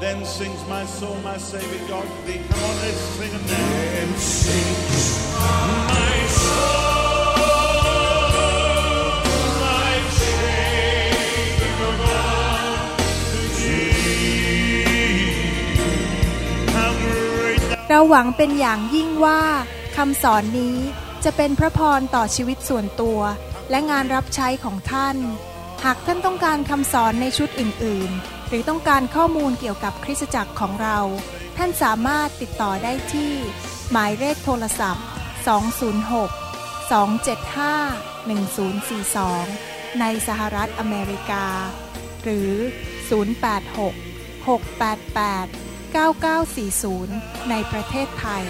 Then sings my soul, my Savior God thee. Come on, let's sing it now. Then sings my soul. เราหวังเป็นอย่างยิ่งว่าคำสอนนี้จะเป็นพระพรต่อชีวิตส่วนตัว และงานรับใช้ของท่าน หากท่านต้องการคำสอนในชุดอื่น ๆ หรือต้องการข้อมูลเกี่ยวกับคริสตจักรของเรา ท่านสามารถติดต่อได้ที่ หมายเลขโทรศัพท์ 206 275 1042 ในสหรัฐอเมริกา หรือ 086 688 9940 ในประเทศไทย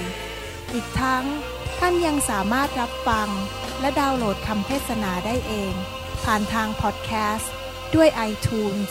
อีกทั้งท่านยังสามารถรับฟัง และดาวน์โหลดคำเทศนาได้เอง ผ่านทางพอดแคสต์ด้วย iTunes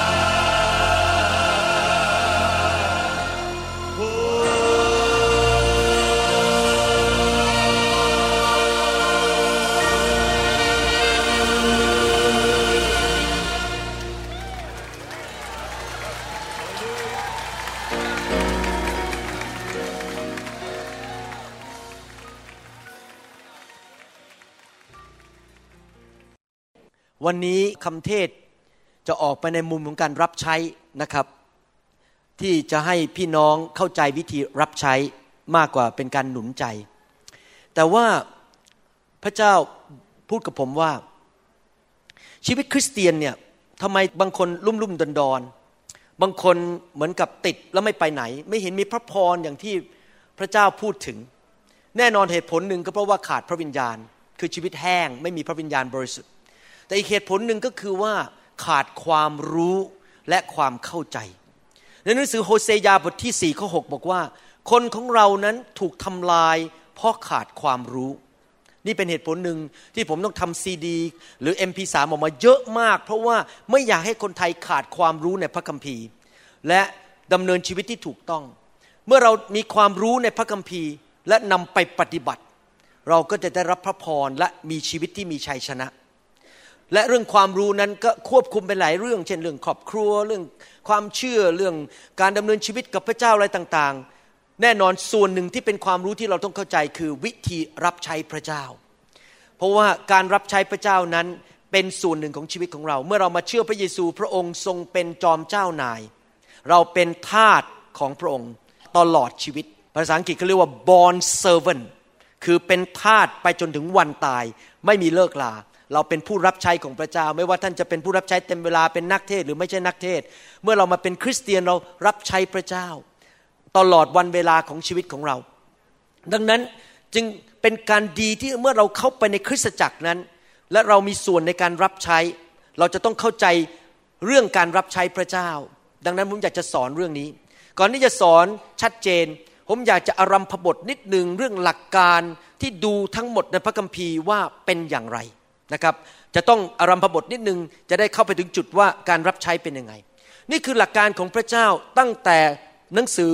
วันนี้คำเทศจะออกไปในมุมของการรับใช้นะครับ ที่จะให้พี่น้องเข้าใจวิธีรับใช้มากกว่าเป็นการหนุนใจ แต่ว่าพระเจ้าพูดกับผมว่า ชีวิตคริสเตียนเนี่ยทำไมบางคนลุ่มลุ่มดอนดอนบางคนเหมือนกับติดแล้วไม่ไปไหน ไม่เห็นมีพระพรอย่างที่พระเจ้าพูดถึง แน่นอนเหตุผลหนึ่งก็เพราะว่าขาดพระวิญญาณ คือชีวิตแห้งไม่มีพระวิญญาณบริสุทธิ์ แต่อีกเหตุผลหนึ่งก็คือว่าขาดความรู้และความเข้าใจ ในหนังสือโฮเซยาบทที่4ข้อ6บอกว่า คนของเรานั้นถูกทำลาย เพราะขาดความรู้ นี่เป็นเหตุผลหนึ่งที่ผมต้องทำซีดี หรือ MP3 ออกมาเยอะมาก เพราะว่าไม่อยากให้คนไทยขาดความรู้ในพระคัมภีร์ และดำเนินชีวิตที่ถูกต้อง เมื่อเรามีความรู้ในพระคัมภีร์ และนำไปปฏิบัติ เราก็จะได้รับพระพรและมีชีวิตที่มีชัยชนะ และเรื่องความรู้นั้นก็ควบคุมไปหลายเรื่อง เช่นเรื่องครอบครัวเรื่องความเชื่อเรื่องการดำเนินชีวิตกับพระเจ้าอะไรต่างๆ แน่นอนส่วนหนึ่งที่เป็นความรู้ที่เราต้องเข้าใจคือวิธีรับใช้พระเจ้า เพราะว่าการรับใช้พระเจ้านั้นเป็นส่วนหนึ่งของชีวิตของเรา เมื่อเรามาเชื่อพระเยซูพระองค์ทรงเป็นจอมเจ้านาย เราเป็นทาสของพระองค์ตลอดชีวิต ภาษาอังกฤษเขาเรียกว่า born servant คือเป็นทาสไปจนถึงวันตายไม่มีเลิกลา เราเป็นผู้รับใช้ของพระเจ้า ไม่ว่าท่านจะเป็นผู้รับใช้เต็มเวลาเป็นนักเทศหรือไม่ใช่นักเทศ เมื่อเรามาเป็นคริสเตียนเรารับใช้พระเจ้า ตลอดวันเวลาของชีวิตของเรา ดังนั้นจึงเป็นการดีที่เมื่อเราเข้าไปในคริสตจักรนั้น และเรามีส่วนในการรับใช้ เราจะต้องเข้าใจเรื่องการรับใช้พระเจ้า ดังนั้นผมอยากจะสอนเรื่องนี้ ก่อนที่จะสอนชัดเจน ผมอยากจะอารัมพบทนิดหนึ่งเรื่องหลักการที่ดูทั้งหมดในพระคัมภีร์ว่าเป็นอย่างไร นะครับ จะต้องอารัมพบทนิดนึง จะได้เข้าไปถึงจุดว่าการรับใช้เป็นยังไง นี่คือหลักการของพระเจ้าตั้งแต่หนังสือ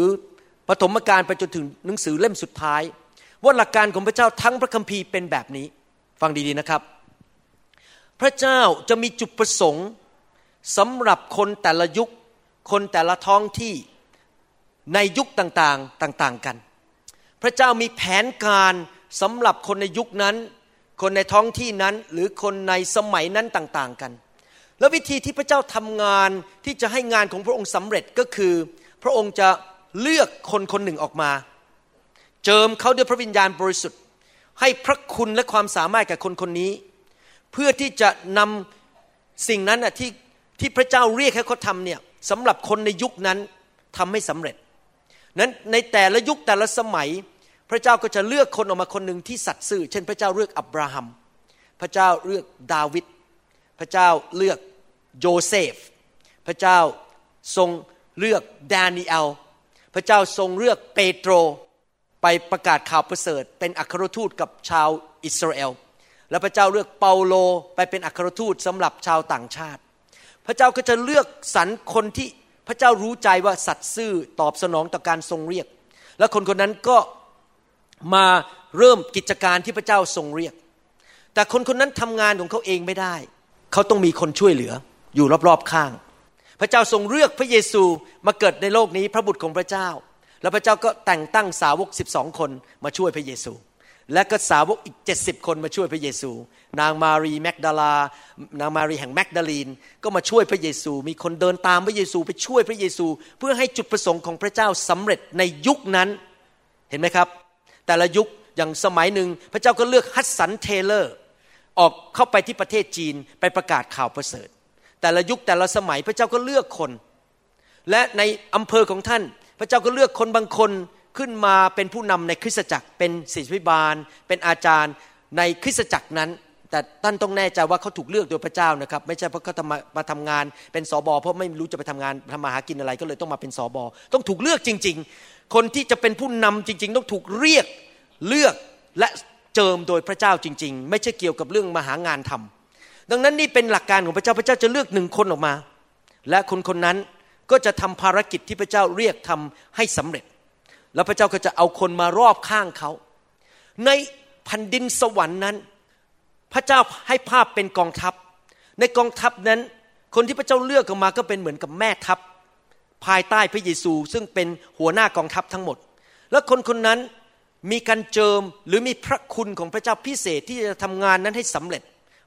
ปฐมกาลไปจนถึงหนังสือเล่มสุดท้าย ว่าหลักการของพระเจ้าทั้งพระคัมภีร์เป็นแบบนี้ ฟังดีๆนะครับ พระเจ้าจะมีจุดประสงค์สำหรับคนแต่ละยุคคนแต่ละท้องที่ในยุคต่างๆต่างๆกัน พระเจ้ามีแผนการสำหรับคนในยุคนั้น คนในท้องที่นั้นหรือคนในสมัยนั้นต่างๆกัน แล้ววิธีที่พระเจ้าทำงานที่จะให้งานของพระองค์สำเร็จก็คือ พระองค์จะเลือกคนคนหนึ่งออกมา เจิมเขาด้วยพระวิญญาณบริสุทธิ์ ให้พระคุณและความสามารถแก่คนคนนี้ เพื่อที่จะนำสิ่งนั้นที่ที่พระเจ้าเรียกให้เขาทำเนี่ยสำหรับคนในยุคนั้นทำให้สำเร็จนั้นในแต่ละยุคแต่ละสมัย พระเจ้าก็จะเลือกคนออกมาคนหนึ่งที่สัตย์ซื่อ เช่น พระเจ้าเลือกอับราฮัม พระเจ้าเลือกดาวิด พระเจ้าเลือกโยเซฟ พระเจ้าทรงเลือกดานิเอล พระเจ้าทรงเลือกเปโตร ไปประกาศข่าวประเสริฐ เป็นอัครทูตกับชาวอิสราเอล และพระเจ้าเลือกเปาโลไปเป็นอัครทูตสำหรับชาวต่างชาติ พระเจ้าก็จะเลือกสรรคนที่พระเจ้ารู้ใจว่าสัตย์ซื่อตอบสนองต่อการทรงเรียก และคนคนนั้นก็ มาเริ่มกิจการที่พระเจ้าทรงเรียก แต่คนคนนั้นทำงานของเขาเองไม่ได้ เขาต้องมีคนช่วยเหลืออยู่รอบๆข้าง พระเจ้าทรงเลือกพระเยซูมาเกิดในโลกนี้พระบุตรของพระเจ้า แล้วพระเจ้าก็แต่งตั้งสาวก 12 คนมาช่วยพระเยซู และก็สาวกอีก 70 คนมาช่วยพระเยซู นางมารีแมกดาลา นางมารีแห่งแมกดาลีนก็มาช่วยพระเยซู มีคนเดินตามพระเยซูไปช่วยพระเยซู เพื่อให้จุดประสงค์ของพระเจ้าสำเร็จในยุคนั้นเห็นไหมครับ แต่ละยุคอย่างสมัยหนึ่งพระเจ้าก็เลือก Hudson Taylor ออกเข้าไปที่ประเทศจีนไปประกาศข่าวประเสริฐ แต่ละยุคแต่ละสมัยพระเจ้าก็เลือกคน และในอำเภอของท่าน พระเจ้าก็เลือกคนบางคนขึ้นมาเป็นผู้นำในคริสตจักร เป็นศิษย์พิบาล เป็นอาจารย์ในคริสตจักรนั้น แต่ท่านต้องแน่ใจว่าเขาถูกเลือกโดยพระเจ้านะครับ ไม่ใช่เพราะเขามามาทำงานเป็นสอบอเพราะไม่รู้จะไปทำงานทำมาหากินอะไรก็เลยต้องมาเป็นสอบอต้องถูกเลือกจริง ๆ คนที่จะเป็นผู้นำจริง ๆ ต้องถูกเรียกเลือกและเจิมโดยพระเจ้าจริง ๆ ไม่ใช่เกี่ยวกับเรื่องมหางานทำดังนั้นนี่เป็นหลักการของพระเจ้าพระเจ้าจะเลือกหนึ่งคนออกมา และคนคนนั้นก็จะทำภารกิจที่พระเจ้าเรียกทำให้สำเร็จ แล้วพระเจ้าก็จะเอาคนมารอบข้างเขา ในแผ่นดินสวรรค์นั้น พระเจ้าให้ภาพเป็นกองทัพ ในกองทัพนั้น คนที่พระเจ้าเลือกออกมาก็เป็นเหมือนกับแม่ทัพ ภายใต้พระเยซูซึ่งเป็นหัวหน้ากองทัพทั้งหมด แล้วคนคนนั้นมีการเจิมหรือมีพระคุณของพระเจ้าพิเศษที่จะทำงานนั้นให้สำเร็จ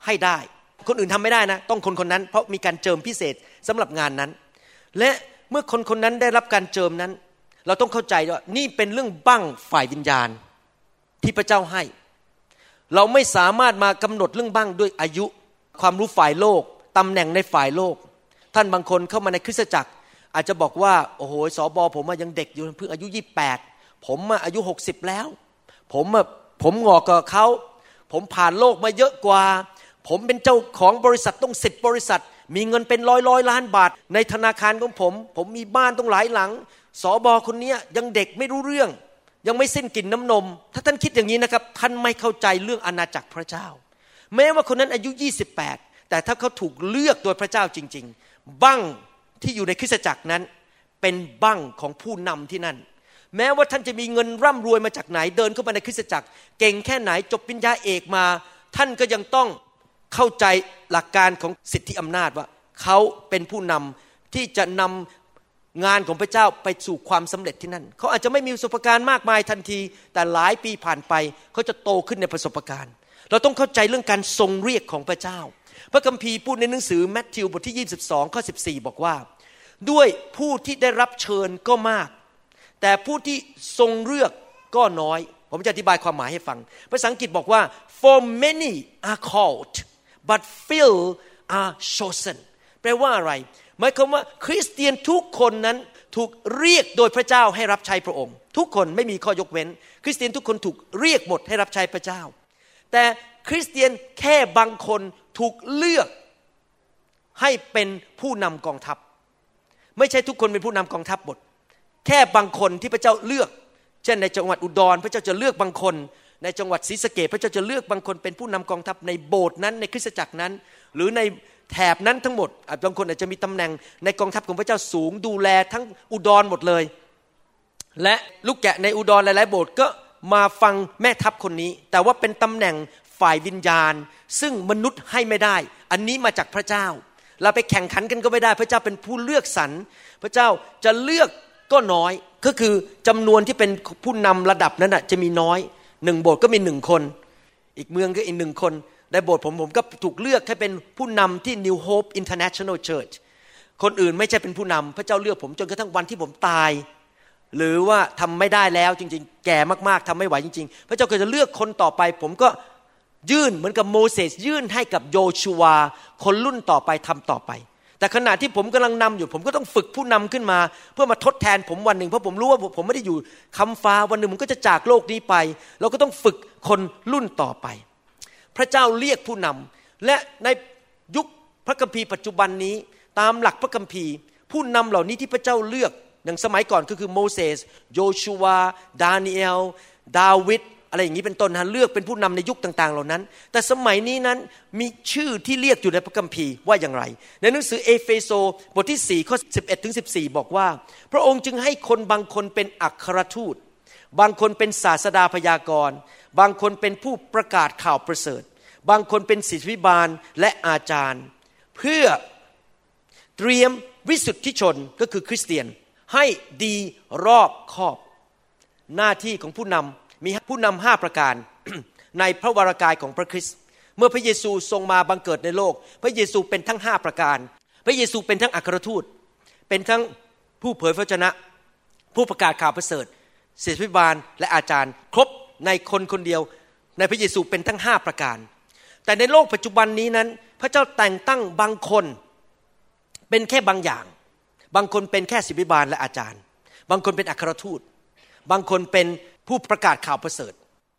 ให้ได้ คนอื่นทำไม่ได้นะ ต้องคนคนนั้น เพราะมีการเจิมพิเศษสำหรับงานนั้น และเมื่อคนคนนั้นได้รับการเจิมนั้น เราต้องเข้าใจว่านี่เป็นเรื่องบั้งฝ่ายวิญญาณที่พระเจ้าให้ เราไม่สามารถมากำหนดเรื่องบั้งด้วยอายุ ความรู้ฝ่ายโลกตำแหน่งในฝ่ายโลก ท่านบางคนเข้ามาในคริสตจักร อาจจะบอกว่าโอ้โหสอบอผมยังเด็กอยู่เพิ่งอายุยี่แปดผมอายุหกสิบแล้ว ผมผมงอกกับเขาผมผ่านโลกมาเยอะกว่า ผมเป็นเจ้าของบริษัทต้องสิบบริษัท มีเงินเป็นร้อยร้อยล้านบาท ในธนาคารของผม ผมมีบ้านต้องหลายหลังสอบอคนนี้ยังเด็กไม่รู้เรื่อง ยังไม่สิ้นกลิ่นน้ำนม ถ้าท่านคิดอย่างนี้นะครับ ท่านไม่เข้าใจเรื่องอาณาจักรพระเจ้า แม้ว่าคนนั้นอายุ 28 แต่ถ้าเขาถูกเลือกโดยพระเจ้าจริง ๆ บั้ง ที่อยู่ในคริสตจักรนั้น เป็นบั้งของผู้นำที่นั่น แม้ว่าท่านจะมีเงินร่ำรวยมาจากไหนเดินเข้ามาในคริสตจักร เก่งแค่ไหนจบปริญญาเอกมา ท่านก็ยังต้องเข้าใจหลักการของสิทธิอำนาจว่าเขาเป็นผู้นำที่จะนำงานของพระเจ้าไปสู่ความสำเร็จที่นั่น เขาอาจจะไม่มีประสบการณ์มากมายทันที แต่หลายปีผ่านไปเขาจะโตขึ้นในประสบการณ์ เราต้องเข้าใจเรื่องการทรงเรียกของพระเจ้า พระคัมภีร์พูดในหนังสือแมทธิวบทที่ 22 ข้อ 14 บอกว่า ด้วยผู้ที่ได้รับเชิญก็มาก แต่ผู้ที่ทรงเลือกก็น้อย ผมจะอธิบายความหมายให้ฟัง ภาษาอังกฤษบอกว่า for many are called but few are chosen แปลว่าอะไร หมายความว่าคริสเตียนทุกคนนั้นถูกเรียกโดยพระเจ้าให้รับใช้พระองค์ ทุกคนไม่มีข้อยกเว้น คริสเตียนทุกคนถูกเรียกหมดให้รับใช้พระเจ้า แต่คริสเตียนแค่บางคน ถูกเลือกให้เป็นผู้นำกองทัพ ไม่ใช่ทุกคนเป็นผู้นำกองทัพหมดแค่บางคนที่พระเจ้าเลือก เช่นในจังหวัดอุดร พระเจ้าจะเลือกบางคน ในจังหวัดศรีสะเกดพระเจ้าจะเลือกบางคนเป็นผู้นำกองทัพในโบสถ์นั้นในคริสตจักรนั้น หรือในแถบนั้นทั้งหมดบางคนอาจจะมีตำแหน่งในกองทัพของพระเจ้าสูงดูแลทั้งอุดรหมดเลย และลูกแกะในอุดรหลายๆโบสถ์ก็มาฟังแม่ทัพคนนี้ แต่ว่าเป็นตำแหน่งฝ่ายวิญญาณ ซึ่งมนุษย์ให้ไม่ได้ อันนี้มาจากพระเจ้า เราไปแข่งขันกันก็ไม่ได้ พระเจ้าเป็นผู้เลือกสรรพระเจ้าจะเลือกก็น้อย ก็คือจำนวนที่เป็นผู้นำระดับนั้นจะมีน้อยหนึ่งโบสถ์ก็มีหนึ่งคน อีกเมืองก็อีกหนึ่งคนในโบสถ์ผมผมก็ถูกเลือกให้เป็นผู้นำที่ New Hope International Church คนอื่นไม่ใช่เป็นผู้นำพระเจ้าเลือกผมจนกระทั่งวันที่ผมตาย หรือว่าทำไม่ได้แล้วจริง ๆ แก่มากๆทำไม่ไหวจริง ๆ พระเจ้าก็จะเลือกคนต่อไป ผมก็ ยื่นเหมือนกับโมเสสยื่นให้กับโยชูวา คนรุ่นต่อไปทำต่อไป แต่ขณะที่ผมกำลังนำอยู่ ผมก็ต้องฝึกผู้นำขึ้นมา เพื่อมาทดแทนผมวันหนึ่งเพราะผมรู้ว่าผมไม่ได้อยู่คำฟ้าวันหนึ่งผมก็จะจากโลกนี้ไป เราก็ต้องฝึกคนรุ่นต่อไป พระเจ้าเรียกผู้นำและในยุคพระคัมภีร์ปัจจุบันนี้ตามหลักพระคัมภีร์ ผู้นำเหล่านี้ที่พระเจ้าเลือกอย่างสมัยก่อนก็คือโมเสสโยชูวา ดานิเอล ดาวิด อะไรอย่างนี้เป็นต้นนะเลือกเป็นผู้นำในยุคต่างๆ เหล่านั้น แต่สมัยนี้นั้นมีชื่อที่เรียกอยู่ในพระคัมภีร์ว่าอย่างไร ในหนังสือเอเฟโซบทที่4ข้อ11ถึง14 บอกว่า พระองค์จึงให้คนบางคนเป็นอัครทูต บางคนเป็นศาสดาพยากรณ์บางคนเป็นผู้ประกาศข่าวประเสริฐ บางคนเป็นศิษยวิบาลและอาจารย์ เพื่อเตรียมวิสุทธิชนก็คือคริสเตียนให้ดีรอบคอบ หน้าที่ของผู้นำ มีผู้นำห้าประการในพระวรากายของพระคริสต์เมื่อพระเยซูทรงมาบังเกิดในโลก พระเยซูเป็นทั้งห้าประการ พระเยซูเป็นทั้งอัครทูต เป็นทั้งผู้เผยพระชนะ ผู้ประกาศข่าวประเสริฐเศรษฐิบาลและอาจารย์ ครบในคนคนเดียวในพระเยซูเป็นทั้งห้าประการ แต่ในโลกปัจจุบันนี้นั้น พระเจ้าแต่งตั้งบางคนเป็นแค่บางอย่าง บางคนเป็นแค่ศิบิบาลและอาจารย์ บางคนเป็นอัครทูต บางคนเป็น ผู้ประกาศข่าวประเสริฐ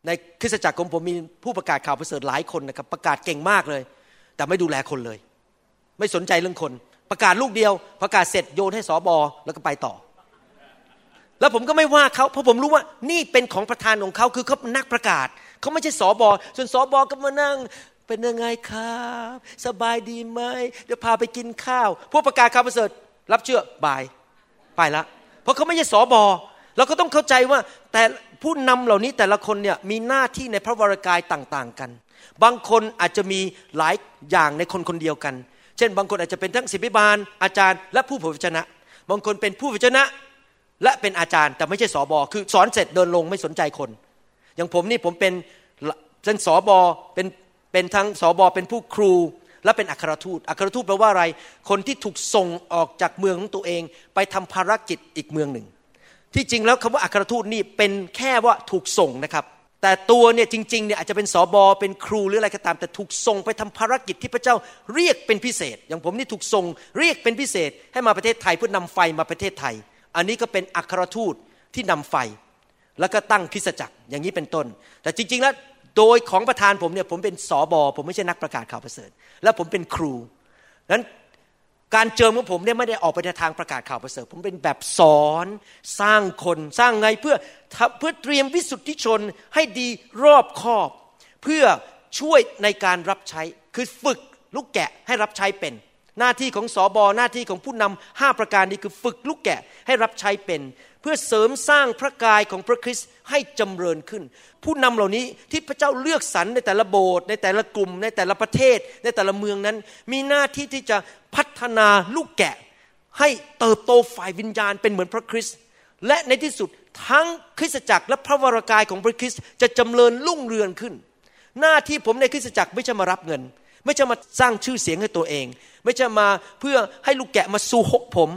ในคริสตจักรของผมมีผู้ประกาศข่าวประเสริฐหลายคนนะครับ ประกาศเก่งมากเลย แต่ไม่ดูแลคนเลย ไม่สนใจเรื่องคน ประกาศลูกเดียว ประกาศเสร็จโยนให้สอบอแล้วก็ไปต่อ แล้วผมก็ไม่ว่าเขาเพราะผมรู้ว่านี่เป็นของประธานของเขาคือเขานักประกาศเขาไม่ใช่สอบอส่วนสอบอก็มานั่งเป็นยังไงครับ สบายดีไหมเดี๋ยวพาไปกินข้าวพวกประกาศข่าวประเสริฐ รับเชื่อบายไปละ เพราะเขาไม่ใช่สอบอเราก็ต้องเข้าใจว่าแต่ ผู้นำเหล่านี้แต่ละคนเนี่ยมีหน้าที่ในพระวรากายต่างๆกัน บางคนอาจจะมีหลายอย่างในคนคนเดียวกัน เช่น บางคนอาจจะเป็นทั้งศิบิบาล อาจารย์ และผู้เผยพระชนะ บางคนเป็นผู้เผยพระชนะ และเป็นอาจารย์ แต่ไม่ใช่สอบอคือสอนเสร็จเดินลงไม่สนใจคน อย่างผมนี่ผมเป็นเป็นสอบอเป็นเป็นทั้งสอบอเป็นผู้ครูและเป็นอัครทูต อัครทูตแปลว่าอะไร คนที่ถูกส่งออกจากเมืองของตัวเอง ไปทำภารกิจอีกเมืองหนึ่ง ที่จริงแล้วคำว่าอัครทูตนี่เป็นแค่ว่าถูกส่งนะครับ แต่ตัวเนี่ยจริงๆเนี่ยอาจจะเป็นสอบอเป็นครูหรืออะไรก็ตาม แต่ถูกส่งไปทำภารกิจที่พระเจ้าเรียกเป็นพิเศษ อย่างผมนี่ถูกส่งเรียกเป็นพิเศษ ให้มาประเทศไทยเพื่อนำไฟมาประเทศไทย อันนี้ก็เป็นอัครทูตที่นำไฟ แล้วก็ตั้งคริสตจักรอย่างนี้เป็นต้น แต่จริงๆแล้วโดยของประธานผมเนี่ยผมเป็นสอบอผมไม่ใช่นักประกาศข่าวประเสริฐ แล้วผมเป็นครูนั้น การเจิมของผมเนี่ยไม่ได้ออกไปในทางประกาศข่าวประเสริฐ ผมเป็นแบบสอนสร้างคนสร้างไงเพื่อเพื่อเตรียมวิสุทธิชนให้ดีรอบคอบ เพื่อช่วยในการรับใช้คือฝึกลูกแกะให้รับใช้เป็น หน้าที่ของสอบอหน้าที่ของผู้นำห้าประการนี้คือฝึกลูกแกะให้รับใช้เป็น เพื่อเสริมสร้างพระกายของพระคริสต์ให้จำเริญขึ้น ผู้นำเหล่านี้ที่พระเจ้าเลือกสรรในแต่ละโบสถ์ในแต่ละกลุ่ม ในแต่ละประเทศ ในแต่ละเมืองนั้น มีหน้าที่ที่จะพัฒนาลูกแกะ ให้เติบโตฝ่ายวิญญาณเป็นเหมือนพระคริสต์และในที่สุดทั้งคริสตจักรและพระวรากายของพระคริสต์จะจำเริญรุ่งเรืองขึ้น หน้าที่ผมในคริสตจักรไม่ใช่มารับเงิน ไม่ใช่มาสร้างชื่อเสียงให้ตัวเอง ไม่ใช่มาเพื่อให้ลูกแกะมาสู่หกผม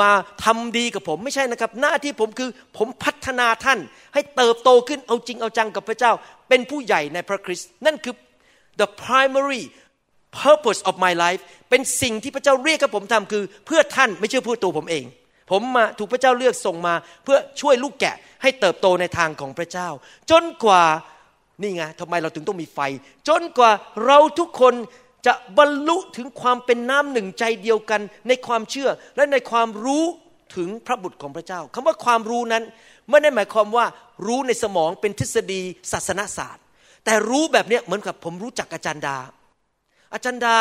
มาทำดีกับผมไม่ใช่นะครับ หน้าที่ผมคือผมพัฒนาท่าน ให้เติบโตขึ้นเอาจริงเอาจังกับพระเจ้า เป็นผู้ใหญ่ในพระคริสต์นั่นคือ the primary purpose of my life เป็นสิ่งที่พระเจ้าเรียกกับผมทำคือ เพื่อท่านไม่ใช่เพื่อตัวผมเอง ผมมาถูกพระเจ้าเลือกส่งมา เพื่อช่วยลูกแกะให้เติบโตในทางของพระเจ้า จนกว่า นี่ไงทำไมเราถึงต้องมีไฟ จนกว่าเราทุกคนจะบรรลุถึงความเป็นน้ำหนึ่งใจเดียวกัน ในความเชื่อและในความรู้ถึงพระบุตรของพระเจ้าคำว่าความรู้นั้นไม่ได้หมายความว่ารู้ในสมองเป็นทฤษฎีศาสนศาสตร์ แต่รู้แบบนี้เหมือนกับผมรู้จักอาจารย์ดา อาจารย์ดา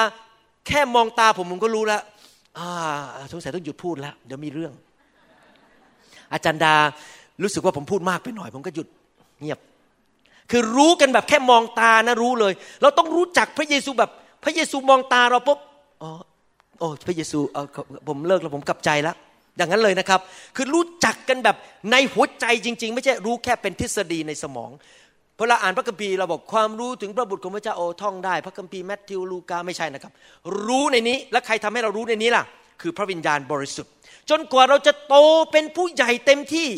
แค่มองตาผมผมก็รู้แล้วอ่าสงสัยต้องหยุดพูดแล้ว เดี๋ยวมีเรื่อง อาจารย์ดารู้สึกว่าผมพูดมากไปหน่อย ผมก็หยุดเงียบ คือรู้กันแบบแค่มองตานะรู้เลย เราต้องรู้จักพระเยซูแบบ พระเยซูมองตาเราปุ๊บอ๋อโอ้พระเยซูเออผมเลิกแล้วผมกลับใจแล้วอย่างนั้นเลยนะครับ คือรู้จักกันแบบในหัวใจจริง ๆ ไม่ใช่รู้แค่เป็นทฤษฎีในสมองพอเราอ่านพระคัมภีร์เราบอกความรู้ถึงพระบุตรของพระเจ้าโอ้ท่องได้ พระคัมภีร์แมทธิวลูกาไม่ใช่นะครับ รู้ในนี้และใครทำให้เรารู้ในนี้ล่ะ คือพระวิญญาณบริสุทธิ์ จนกว่าเราจะโตเป็นผู้ใหญ่เต็มที่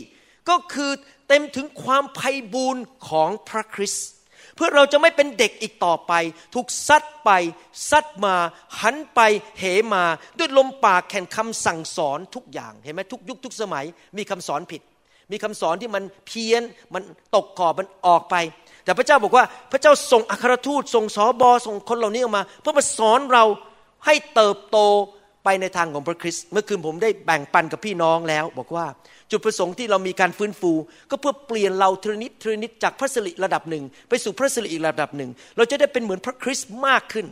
ก็คือเต็มถึงความไพ่บูรณ์ของพระคริสต์เพื่อเราจะไม่เป็นเด็กอีกต่อไป ถูกซัดไป ซัดมา หันไปเหมา ด้วยลมปากแข่งคำสั่งสอนทุกอย่างเห็นไหมทุกยุคทุกสมัย มีคำสอนผิด มีคำสอนที่มันเพี้ยนมันตกกรอบมันออกไป แต่พระเจ้าบอกว่าพระเจ้าส่งอัครทูตส่งสอบอส่งคนเหล่านี้ออกมา เพื่อมาสอนเราให้เติบโต ไปในทางของพระคริสต์เมื่อคืนผมได้แบ่งปันกับพี่น้องแล้ว บอกว่าจุดประสงค์ที่เรามีการฟื้นฟู ก็เพื่อเปลี่ยนเราทรนิดทรนิดจากพระสิริระดับหนึ่ง ไปสู่พระสิริอีกระดับหนึ่ง เราจะได้เป็นเหมือนพระคริสต์มากขึ้น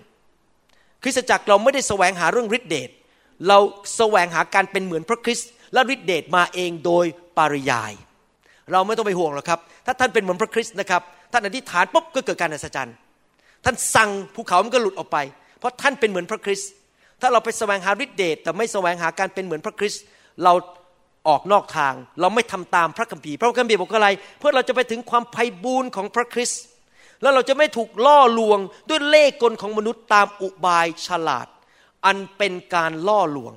คริสตจักรเราไม่ได้แสวงหาเรื่องฤทธิเดชเราแสวงหาการเป็นเหมือนพระคริสต์และฤทธิเดชมาเองโดยปริยาย เราไม่ต้องไปห่วงหรอกครับ ถ้าท่านเป็นเหมือนพระคริสต์นะครับท่านอธิษฐานปุ๊บก็เกิดการอัศจรรย์ท่านสั่งภูเขามันก็หลุดออกไป เพราะท่านเป็นเหมือนพระคริสต์ ถ้าเราไปแสวงหาฤทธิเดชแต่ไม่แสวงหาการเป็นเหมือนพระคริสต์เราออกนอกทาง เราไม่ทำตามพระคัมภีร์ พระคัมภีร์บอกอะไร เพื่อเราจะไปถึงความไพ่บูรณ์ของพระคริสต์แล้วเราจะไม่ถูกล่อลวงด้วยเล่ห์กลของมนุษย์ตามอุบายฉลาด อันเป็นการล่อลวง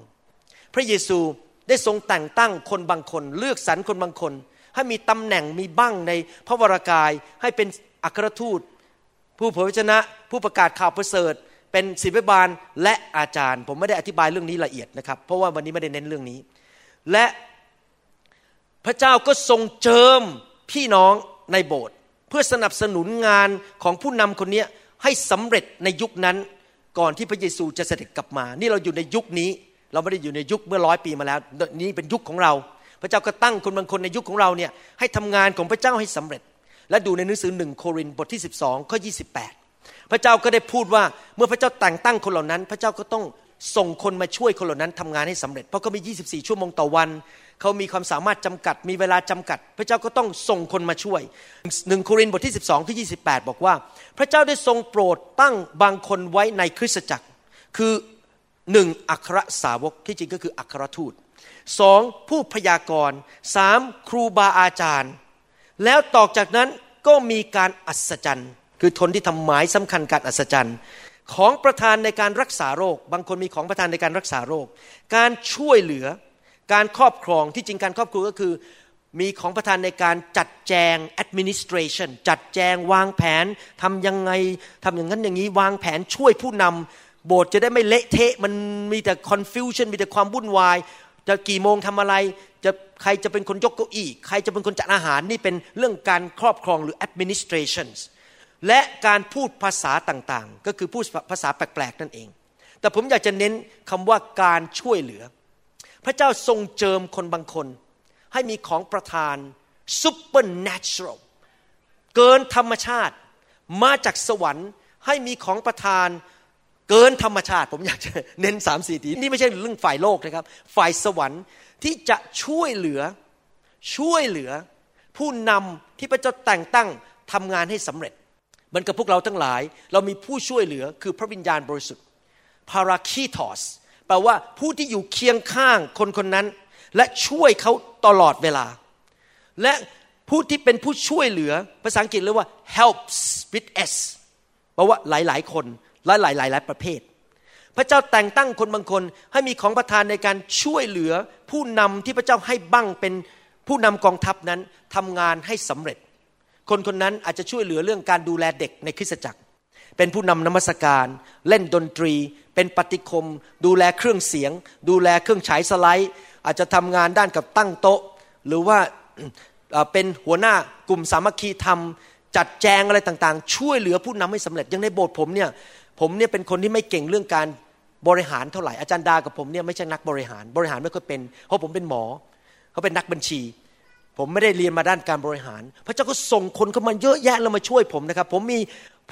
พระเยซูได้ทรงแต่งตั้งคนบางคน เลือกสรรคนบางคน ให้มีตำแหน่งมีบ้างในพระวรากายให้เป็นอัครทูต ผู้เผยพระชนะผู้ประกาศข่าวประเสริฐ เป็นศิบิบาลและอาจารย์ ผมไม่ได้อธิบายเรื่องนี้ละเอียดนะครับ เพราะว่าวันนี้ไม่ได้เน้นเรื่องนี้ และพระเจ้าก็ทรงเจิมพี่น้องในโบสถ์เพื่อสนับสนุนงานของผู้นำคนนี้ให้สำเร็จในยุคนั้นก่อนที่พระเยซูจะเสด็จกลับมา นี่เราอยู่ในยุคนี้ เราไม่ได้อยู่ในยุคเมื่อร้อยปีมาแล้ว นี่เป็นยุคของเรา พระเจ้าก็ตั้งคนบางคนในยุคของเราเนี่ยให้ทำงานของพระเจ้าให้สำเร็จ และดูในหนังสือหนึ่งโครินธ์บทที่ 12ข้อ28 พระเจ้าก็ได้พูดว่าเมื่อพระเจ้าแต่งตั้งคนเหล่านั้น พระเจ้าก็ต้องส่งคนมาช่วยคนเหล่านั้นทำงานให้สำเร็จ เพราะเขามี 24 ชั่วโมงต่อวัน เขามีความสามารถจำกัด มีเวลาจำกัด พระเจ้าก็ต้องส่งคนมาช่วยหนึ่งโครินธ์บทที่ 12ที่28บอกว่า พระเจ้าได้ทรงโปรดตั้งบางคนไว้ในคริสตจักร คือหนึ่งอัครสาวกที่จริงก็คืออัครทูตสองผู้พยากรณ์สามครูบาอาจารย์ แล้วต่อจากนั้นก็มีการอัศจรรย์ คือทนที่ทำหมายสำคัญการอัศจรรย์ของประธานในการรักษาโรค บางคนมีของประธานในการรักษาโรค การช่วยเหลือการครอบครองที่จริงการครอบครัวก็คือมีของประธานในการจัดแจง administration จัดแจงวางแผนทำยังไงทำอย่างนั้นอย่างนี้วางแผนช่วยผู้นำโบสถ์จะได้ไม่เละเทะมันมีแต่ confusion มีแต่ความวุ่นวาย จะกี่โมงทำอะไร จะใครจะเป็นคนยกเก้าอี้ใครจะเป็นคนจัดอาหารนี่เป็นเรื่องการครอบครองหรือ administration และการพูดภาษาต่างๆ ก็คือพูดภาษาแปลกๆนั่นเอง แต่ผมอยากจะเน้นคำว่าการช่วยเหลือ พระเจ้าทรงเจิมคนบางคน ให้มีของประทาน supernatural เกินธรรมชาติ มาจากสวรรค์ให้มีของประทานเกินธรรมชาติ ผมอยากจะเน้นสามสี่ทีนี่ไม่ใช่เรื่องฝ่ายโลกนะครับ ฝ่ายสวรรค์ที่จะช่วยเหลือช่วยเหลือ ผู้นำที่พระเจ้าแต่งตั้งทำงานให้สำเร็จ มันกับพวกเราทั้งหลาย เรามีผู้ช่วยเหลือคือพระวิญญาณบริสุทธิ์พาราคีทอสแปลว่าผู้ที่อยู่เคียงข้างคนคนนั้น และช่วยเขาตลอดเวลา และผู้ที่เป็นผู้ช่วยเหลือภาษาอังกฤษเรียกว่า helps with s แปลว่าหลาย ๆ คนและหลายๆหลายประเภท พระเจ้าแต่งตั้งคนบางคน ให้มีของประทานในการช่วยเหลือ ผู้นำที่พระเจ้าให้บั้งเป็นผู้นำกองทัพนั้นทำงานให้สำเร็จ คนคนนั้นอาจจะช่วยเหลือเรื่องการดูแลเด็กในคริสตจักร เป็นผู้นำนมัสการ เล่นดนตรี เป็นปฏิคม ดูแลเครื่องเสียง ดูแลเครื่องฉายสไลด์ อาจจะทำงานด้านกับตั้งโต๊ะ หรือว่าเป็นหัวหน้ากลุ่มสามัคคีธรรม จัดแจงอะไรต่างๆ ช่วยเหลือผู้นำให้สำเร็จย่างในโบสถ์ผมเนี่ยผมเนี่ยเป็นคนที่ไม่เก่งเรื่องการบริหารเท่าไหร่อาจารย์ดากับผมเนี่ยไม่ใช่นักบริหาร บริหารไม่ค่อยเป็น เพราะผมเป็นหมอเขาเป็นนักบัญชี ผมไม่ได้เรียนมาด้านการบริหาร พระเจ้าก็ส่งคนเข้ามาเยอะแยะแล้วมาช่วยผมนะครับ ผมมี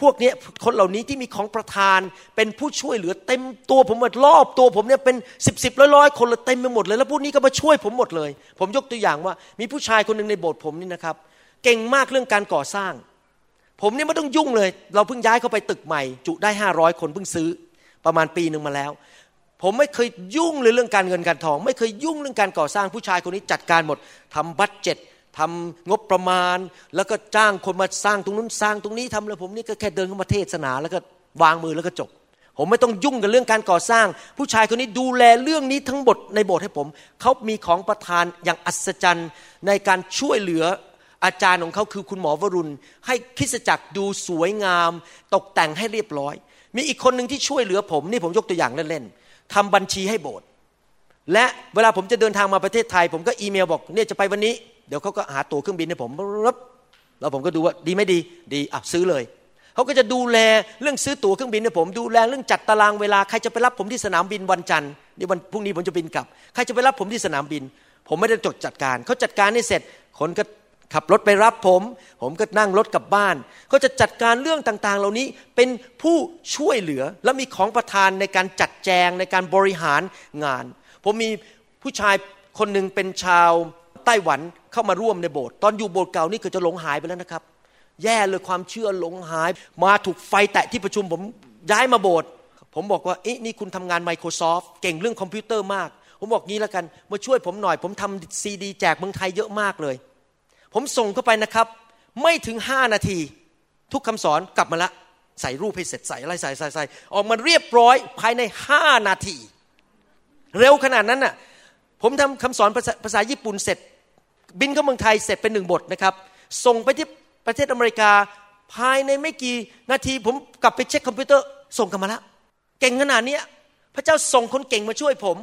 พวกนี้คนเหล่านี้ที่มีของประทาน เป็นผู้ช่วยเหลือเต็มตัวผมหมดรอบตัวผมเนี่ยเป็นสิบสิบร้อยร้อยคนเลยเต็มไปหมดเลย แล้วพวกนี้ก็มาช่วยผมหมดเลย ผมยกตัวอย่างว่ามีผู้ชายคนหนึ่งในโบสถ์ผมนี่นะครับ เก่งมากเรื่องการก่อสร้าง ผมเนี่ยไม่ต้องยุ่งเลย เราเพิ่งย้ายเข้าไปตึกใหม่ จุได้ห้าร้อยคนเพิ่งซื้อ ประมาณปีหนึ่งมาแล้ว ผมไม่เคยยุ่งเลยเรื่องการเงินการทอง ไม่เคยยุ่งเรื่องการก่อสร้างผู้ชายคนนี้จัดการหมดทำบัตรเจ็ตทำงบประมาณ แล้วก็จ้างคนมาสร้างตรงนู้นสร้างตรงนี้ทำแล้วผมนี่ก็แค่เดินเข้ามาเทศนา แล้วก็วางมือแล้วก็จบ ผมไม่ต้องยุ่งกับเรื่องการก่อสร้าง ผู้ชายคนนี้ดูแลเรื่องนี้ทั้งหมดในโบสถ์ให้ผม เขามีของประทานอย่างอัศจรรย์ในการช่วยเหลืออาจารย์ของเขาคือคุณหมอวรุณ ให้คริสจักรดูสวยงาม ตกแต่งให้เรียบร้อย มีอีกคนหนึ่งที่ช่วยเหลือผมนี่ผมยกตัวอย่างเล่นๆ ทำบัญชีให้โบสถ์และเวลาผมจะเดินทางมาประเทศไทย ผมก็อีเมลบอกเนี่ยจะไปวันนี้ เดี๋ยวเขาก็หาตั๋วเครื่องบินให้ผมรับแล้วผมก็ดูว่าดีไม่ดีดีอะซื้อเลยเขาก็จะดูแลเรื่องซื้อตั๋วเครื่องบินให้ผมดูแลเรื่องจัดตารางเวลาใครจะไปรับผมที่สนามบินวันจันทร์นี่วันพรุ่งนี้ผมจะบินกลับ ใครจะไปรับผมที่สนามบิน ผมไม่ได้จดจัดการเขาจัดการให้เสร็จคนก็ ขับรถไปรับผม ผมก็นั่งรถกลับบ้านเขาจะจัดการเรื่องต่างๆ เหล่านี้เป็นผู้ช่วยเหลือและมีของประทานในการจัดแจงในการบริหารงาน ผมมีผู้ชายคนหนึ่งเป็นชาวไต้หวันเข้ามาร่วมในโบสถ์ตอนอยู่โบสถ์เก่านี่คือจะหลงหายไปแล้วนะครับ แย่เลยความเชื่อหลงหาย มาถูกไฟแตะที่ประชุมผมย้ายมาโบสถ์ผมบอกว่าเอ๊ะนี่คุณทำงาน Microsoft เก่งเรื่องคอมพิวเตอร์มาก ผมบอกงี้แล้วกันมาช่วยผมหน่อย ผมทำซีดีแจกเมืองไทยเยอะมากเลย ผมส่งเข้าไปนะครับ ไม่ถึงห้านาที ทุกคำสอนกลับมาละ ใส่รูปให้เสร็จใส่อะไรใส่ใส่ใส่ออกมาเรียบร้อยภายในห้านาที เร็วขนาดนั้นน่ะผมทำคำสอนภาษาภาษาญี่ปุ่นเสร็จ บินเข้าเมืองไทยเสร็จเป็นหนึ่งบทนะครับ ส่งไปที่ประเทศอเมริกาภายในไม่กี่นาที ผมกลับไปเช็คคอมพิวเตอร์ส่งกลับมาล้วเก่งขนาดนี้พระเจ้าส่งคนเก่งมาช่วยผม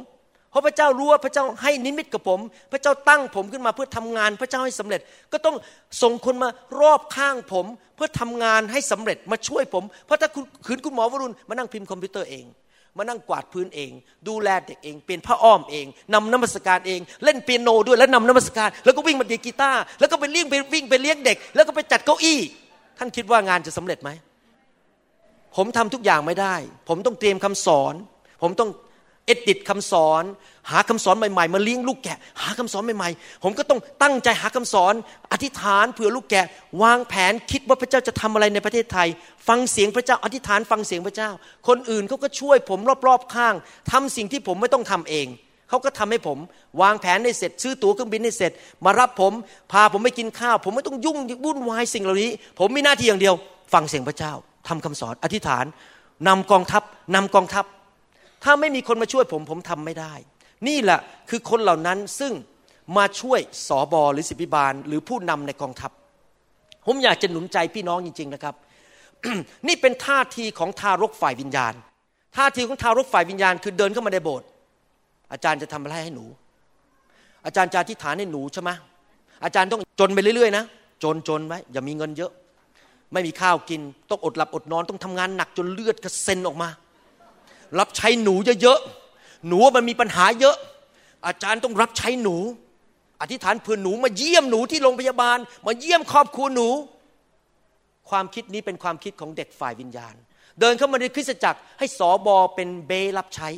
เพราะพระเจ้ารู้ว่าพระเจ้าให้นิมิตกับผม พระเจ้าตั้งผมขึ้นมาเพื่อทำงาน พระเจ้าให้สำเร็จ ก็ต้องส่งคนมารอบข้างผม เพื่อทำงานให้สำเร็จมาช่วยผม เพราะถ้าคุณขืนคุณหมอวรุณมานั่งพิมพ์คอมพิวเตอร์เอง มานั่งกวาดพื้นเอง ดูแลเด็กเอง เปลี่ยนผ้าอ้อมเองนำนมัสการเอง เล่นเปียโนด้วยแล้วนำนมัสการ แล้วก็วิ่งมาดีดกีตาร์แล้วก็ไปเลี้ยงไปวิ่งไปเลี้ยงเด็ก แล้วก็ไปจัดเก้าอี้ ท่านคิดว่างานจะสำเร็จไหมผมทำทุกอย่างไม่ได้ ผมต้องเตรียมคำสอน ผมต้อง เอดิตคำสอน หาคำสอนใหม่ๆ มาเลี้ยงลูกแกะ หาคำสอนใหม่ๆ ผมก็ต้องตั้งใจหาคำสอน อธิษฐานเผื่อลูกแกะ วางแผนคิดว่าพระเจ้าจะทำอะไรในประเทศไทย ฟังเสียงพระเจ้า อธิษฐานฟังเสียงพระเจ้า คนอื่นเขาก็ช่วยผมรอบๆข้างทำสิ่งที่ผมไม่ต้องทำเองเขาก็ทำให้ผม วางแผนให้เสร็จ ซื้อตั๋วเครื่องบินให้เสร็จ มารับผม พาผมไปกินข้าว ผมไม่ต้องยุ่งวุ่นวายสิ่งเหล่านี้ ผมมีหน้าที่อย่างเดียว ฟังเสียงพระเจ้าทำคำสอนอธิษฐานนำกองทัพนำกองทัพ ถ้าไม่มีคนมาช่วยผมผมทำไม่ได้ นี่แหละคือคนเหล่านั้นซึ่งมาช่วยสอบอหรือสิบิบาล หรือผู้นำในกองทัพ ผมอยากจะหนุนใจพี่น้องจริง ๆนะครับ นี่เป็นท่าทีของทารกฝ่ายวิญญาณ ท่าทีของทารกฝ่ายวิญญาณ คือเดินเข้ามาในโบสถ์อาจารย์จะทำอะไรให้หนู อาจารย์จะอธิษฐานให้หนูใช่ไหมอาจารย์ต้องจนไปเรื่อยๆนะจนจนไว้อย่ามีเงินเยอะ ไม่มีข้าวกิน ต้องอดหลับอดนอนต้องทำงานหนักจนเลือดกระเซ็นออกมา รับใช้หนูเยอะๆหนูมันมีปัญหาเยอะ อาจารย์ต้องรับใช้หนู อธิษฐานเพื่อหนูมาเยี่ยมหนูที่โรงพยาบาล มาเยี่ยมครอบครัวหนู ความคิดนี้เป็นความคิดของเด็กฝ่ายวิญญาณ เดินเข้ามาในคริสตจักรให้สอบอเป็นเบรับใช้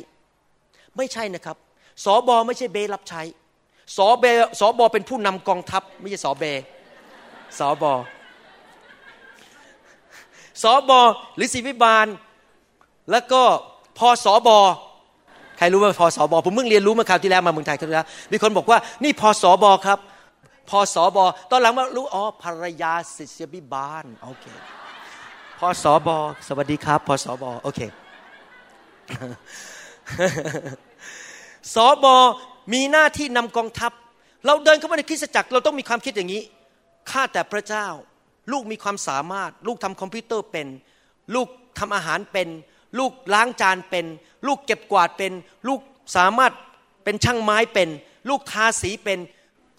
ไม่ใช่นะครับสอบอไม่ใช่เบรับใช้สอเบสอบอเป็นผู้นำกองทัพ ไม่ใช่สอเบสอบอสอบอหรือศิวิบาล แล้วก็ พอสอบอใครรู้ว่าพอสอบอผมเพิ่งเรียนรู้เมาคราวที่แล้วมาเมืองไทยครั้งที่แล้วมีคนบอกว่านี่พอสอบอครับพอสอบอตอนหลังมารู้อ๋อภรรยาศิษยบิบาลโอเคพอสอบอสวัสดีครับพอสอบอโอเคสอบอมีหน้าที่นำกองทัพ เราเดินเข้ามาในคริสตจักร เราต้องมีความคิดอย่างนี้ข้าแต่พระเจ้า ลูกมีความสามารถ ลูกทำคอมพิวเตอร์เป็น ลูกทำอาหารเป็น ลูกล้างจานเป็น ลูกเก็บกวาดเป็น ลูกสามารถเป็นช่างไม้เป็น ลูกทาสีเป็น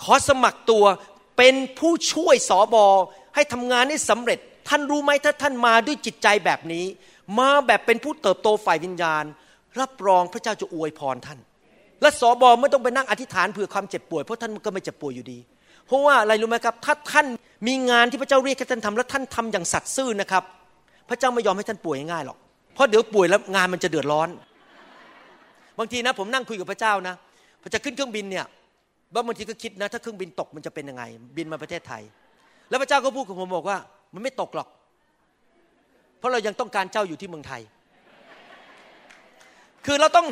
ขอสมัครตัวเป็นผู้ช่วยสอบอให้ทำงานให้สำเร็จ ท่านรู้ไหมถ้าท่านมาด้วยจิตใจแบบนี้ มาแบบเป็นผู้เติบโตฝ่ายวิญญาณ รับรองพระเจ้าจะอวยพรท่าน และสอบอไม่ต้องไปนั่งอธิษฐานเผื่อความเจ็บป่วยเพราะท่านก็ไม่เจ็บป่วยอยู่ดี เพราะว่าอะไรรู้ไหมครับถ้าท่านมีงานที่พระเจ้าเรียกให้ท่านทำแล้วท่านทำอย่างสัตย์ซื่อนะครับ พระเจ้าไม่ยอมให้ท่านป่วยง่ายหรอก เพราะเดี๋ยวป่วยแล้วงานมันจะเดือดร้อน บางทีนะ ผมนั่งคุยกับพระเจ้านะพอจะขึ้นเครื่องบินเนี่ยบางทีก็คิดนะ ถ้าเครื่องบินตกมันจะเป็นยังไง บินมาประเทศไทย แล้วพระเจ้าก็พูดกับผมบอกว่า มันไม่ตกหรอก เพราะเรายังต้องการเจ้าอยู่ที่เมืองไทย คือเราต้อง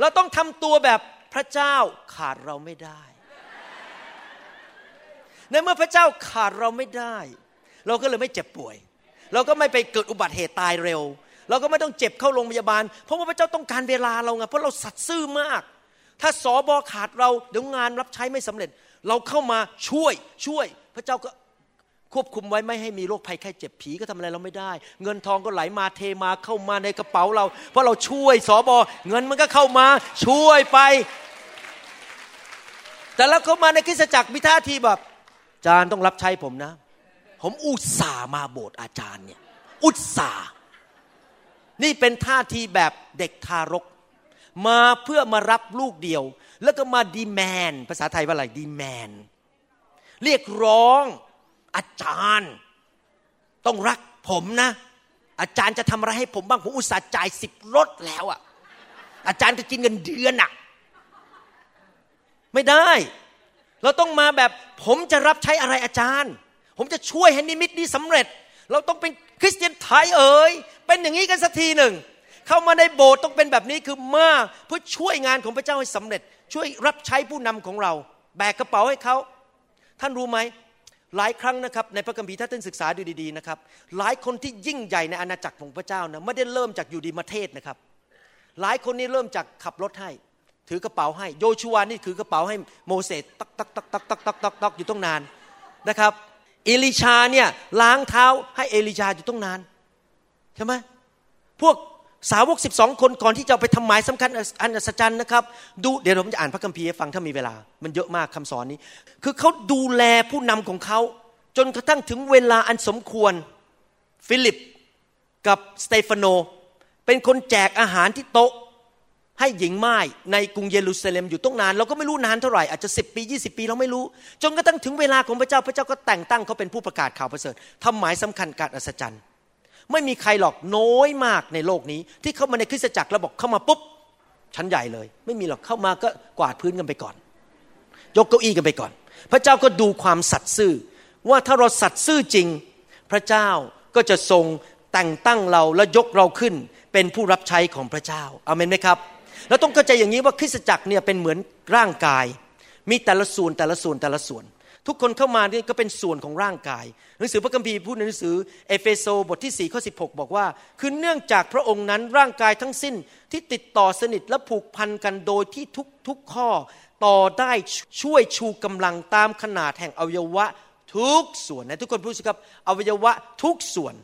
เราต้องทำตัวแบบพระเจ้าขาดเราไม่ได้ ในเมื่อพระเจ้าขาดเราไม่ได้ เราก็เลยไม่เจ็บป่วย เราก็ไม่ไปเกิดอุบัติเหตุตายเร็ว เราก็ไม่ต้องเจ็บเข้าโรงพยาบาล เพราะว่าพระเจ้าต้องการเวลาเราไงเพราะเราสัตย์ซื่อมาก ถ้าสอบอขาดเราเดี๋ยวงานรับใช้ไม่สำเร็จ เราเข้ามาช่วยช่วย พระเจ้าก็ควบคุมไว้ไม่ให้มีโรคภัยไข้เจ็บผีก็ทำอะไรเราไม่ได้ เงินทองก็ไหลมาเทมาเข้ามาในกระเป๋าเรา เพราะเราช่วยสอบอเงินมันก็เข้ามาช่วยไป แต่แล้วเข้ามาในคริสตจักรมีท่าทีแบบจารย์ต้องรับใช้ผมนะ ผมอุตส่าห์มาโบสถ์อาจารย์เนี่ย อุตส่าห์ นี่เป็นท่าทีแบบเด็กทารก มาเพื่อมารับลูกเดียว แล้วก็มาดีแมน ภาษาไทยว่าอะไรดีแมน เรียกร้องอาจารย์ ต้องรักผมนะ อาจารย์จะทำอะไรให้ผมบ้าง ผมอุตส่าห์จ่ายสิบรถแล้วอะ อาจารย์จะกินเงินเดือนอะ ไม่ได้ เราต้องมาแบบผมจะรับใช้อะไรอาจารย์ ผมจะช่วยให้นิมิตนี้สำเร็จ เราต้องเป็นคริสเตียนไทยเอ๋ยเป็นอย่างนี้กันสักทีหนึ่ง เข้ามาในโบสถ์ต้องเป็นแบบนี้คือมาเพื่อช่วยงานของพระเจ้าให้สำเร็จ ช่วยรับใช้ผู้นำของเรา แบกกระเป๋าให้เขา ท่านรู้ไหมหลายครั้งนะครับในพระคัมภีร์ถ้าท่านศึกษาดูดีๆนะครับ หลายคนที่ยิ่งใหญ่ในอาณาจักรของพระเจ้านะไม่ได้เริ่มจากอยู่ดีมาเทศนะครับ หลายคนนี้เริ่มจากขับรถให้ ถือกระเป๋าให้ โยชูวานี่ถือกระเป๋าให้โมเสสตักตักตักตักตักตักตักตักอยู่ต้องนานนะครับ เอลิชาเนี่ยล้างเท้าให้เอลิชาอยู่ต้องนานใช่ไหมพวกสาวกสิบองคนก่อนที่จะไปทำหมายสำคัญอันอัศจรรย์นะครับ ดูเดี๋ยวผมจะอ่านพระคัมภีร์ให้ฟังถ้ามีเวลา มันเยอะมากคำสอนนี้ คือเขาดูแลผู้นำของเขา จนกระทั่งถึงเวลาอันสมควรฟิลิปกับสเตฟานโน เป็นคนแจกอาหารที่โต๊ะ ให้หญิงม่ายในกรุงเยรูซาเล็มอยู่ตั้งนาน เราก็ไม่รู้นานเท่าไหร่อาจจะสิบปียี่สิบปีเราไม่รู้ จนกระทั่งถึงเวลาของพระเจ้าพระเจ้าก็แต่งตั้งเขาเป็นผู้ประกาศข่าวประเสริฐทำหมายสำคัญการอัศจรรย์ ไม่มีใครหรอกน้อยมากในโลกนี้ ที่เข้ามาในคริสตจักรแล้วบอกเข้ามาปุ๊บชั้นใหญ่เลย ไม่มีหรอกเข้ามาก็กวาดพื้นกันไปก่อน ยกเก้าอี้กันไปก่อน พระเจ้าก็ดูความสัตย์ซื่อ ว่าถ้าเราสัตย์ซื่อจริง พระเจ้าก็จะทรงแต่งตั้งเราและยกเราขึ้น เป็นผู้รับใช้ของพระเจ้าอาเมนไหมครับ แล้วต้องเข้าใจอย่างนี้ว่าคริสตจักรเนี่ยเป็นเหมือนร่างกาย มีแต่ละส่วนแต่ละส่วนแต่ละส่วน ทุกคนเข้ามานี่ก็เป็นส่วนของร่างกาย หนังสือพระคัมภีร์พูดในหนังสือเอเฟโซบทที่4ข้อ16บอกว่า คือเนื่องจากพระองค์นั้นร่างกายทั้งสิ้นที่ติดต่อสนิทและผูกพันกันโดยที่ทุกทุกข้อต่อได้ช่วยชูกำลังตามขนาดแห่งอวัยวะทุกส่วนนะทุกคนพูดสิครับอวัยวะทุกส่วน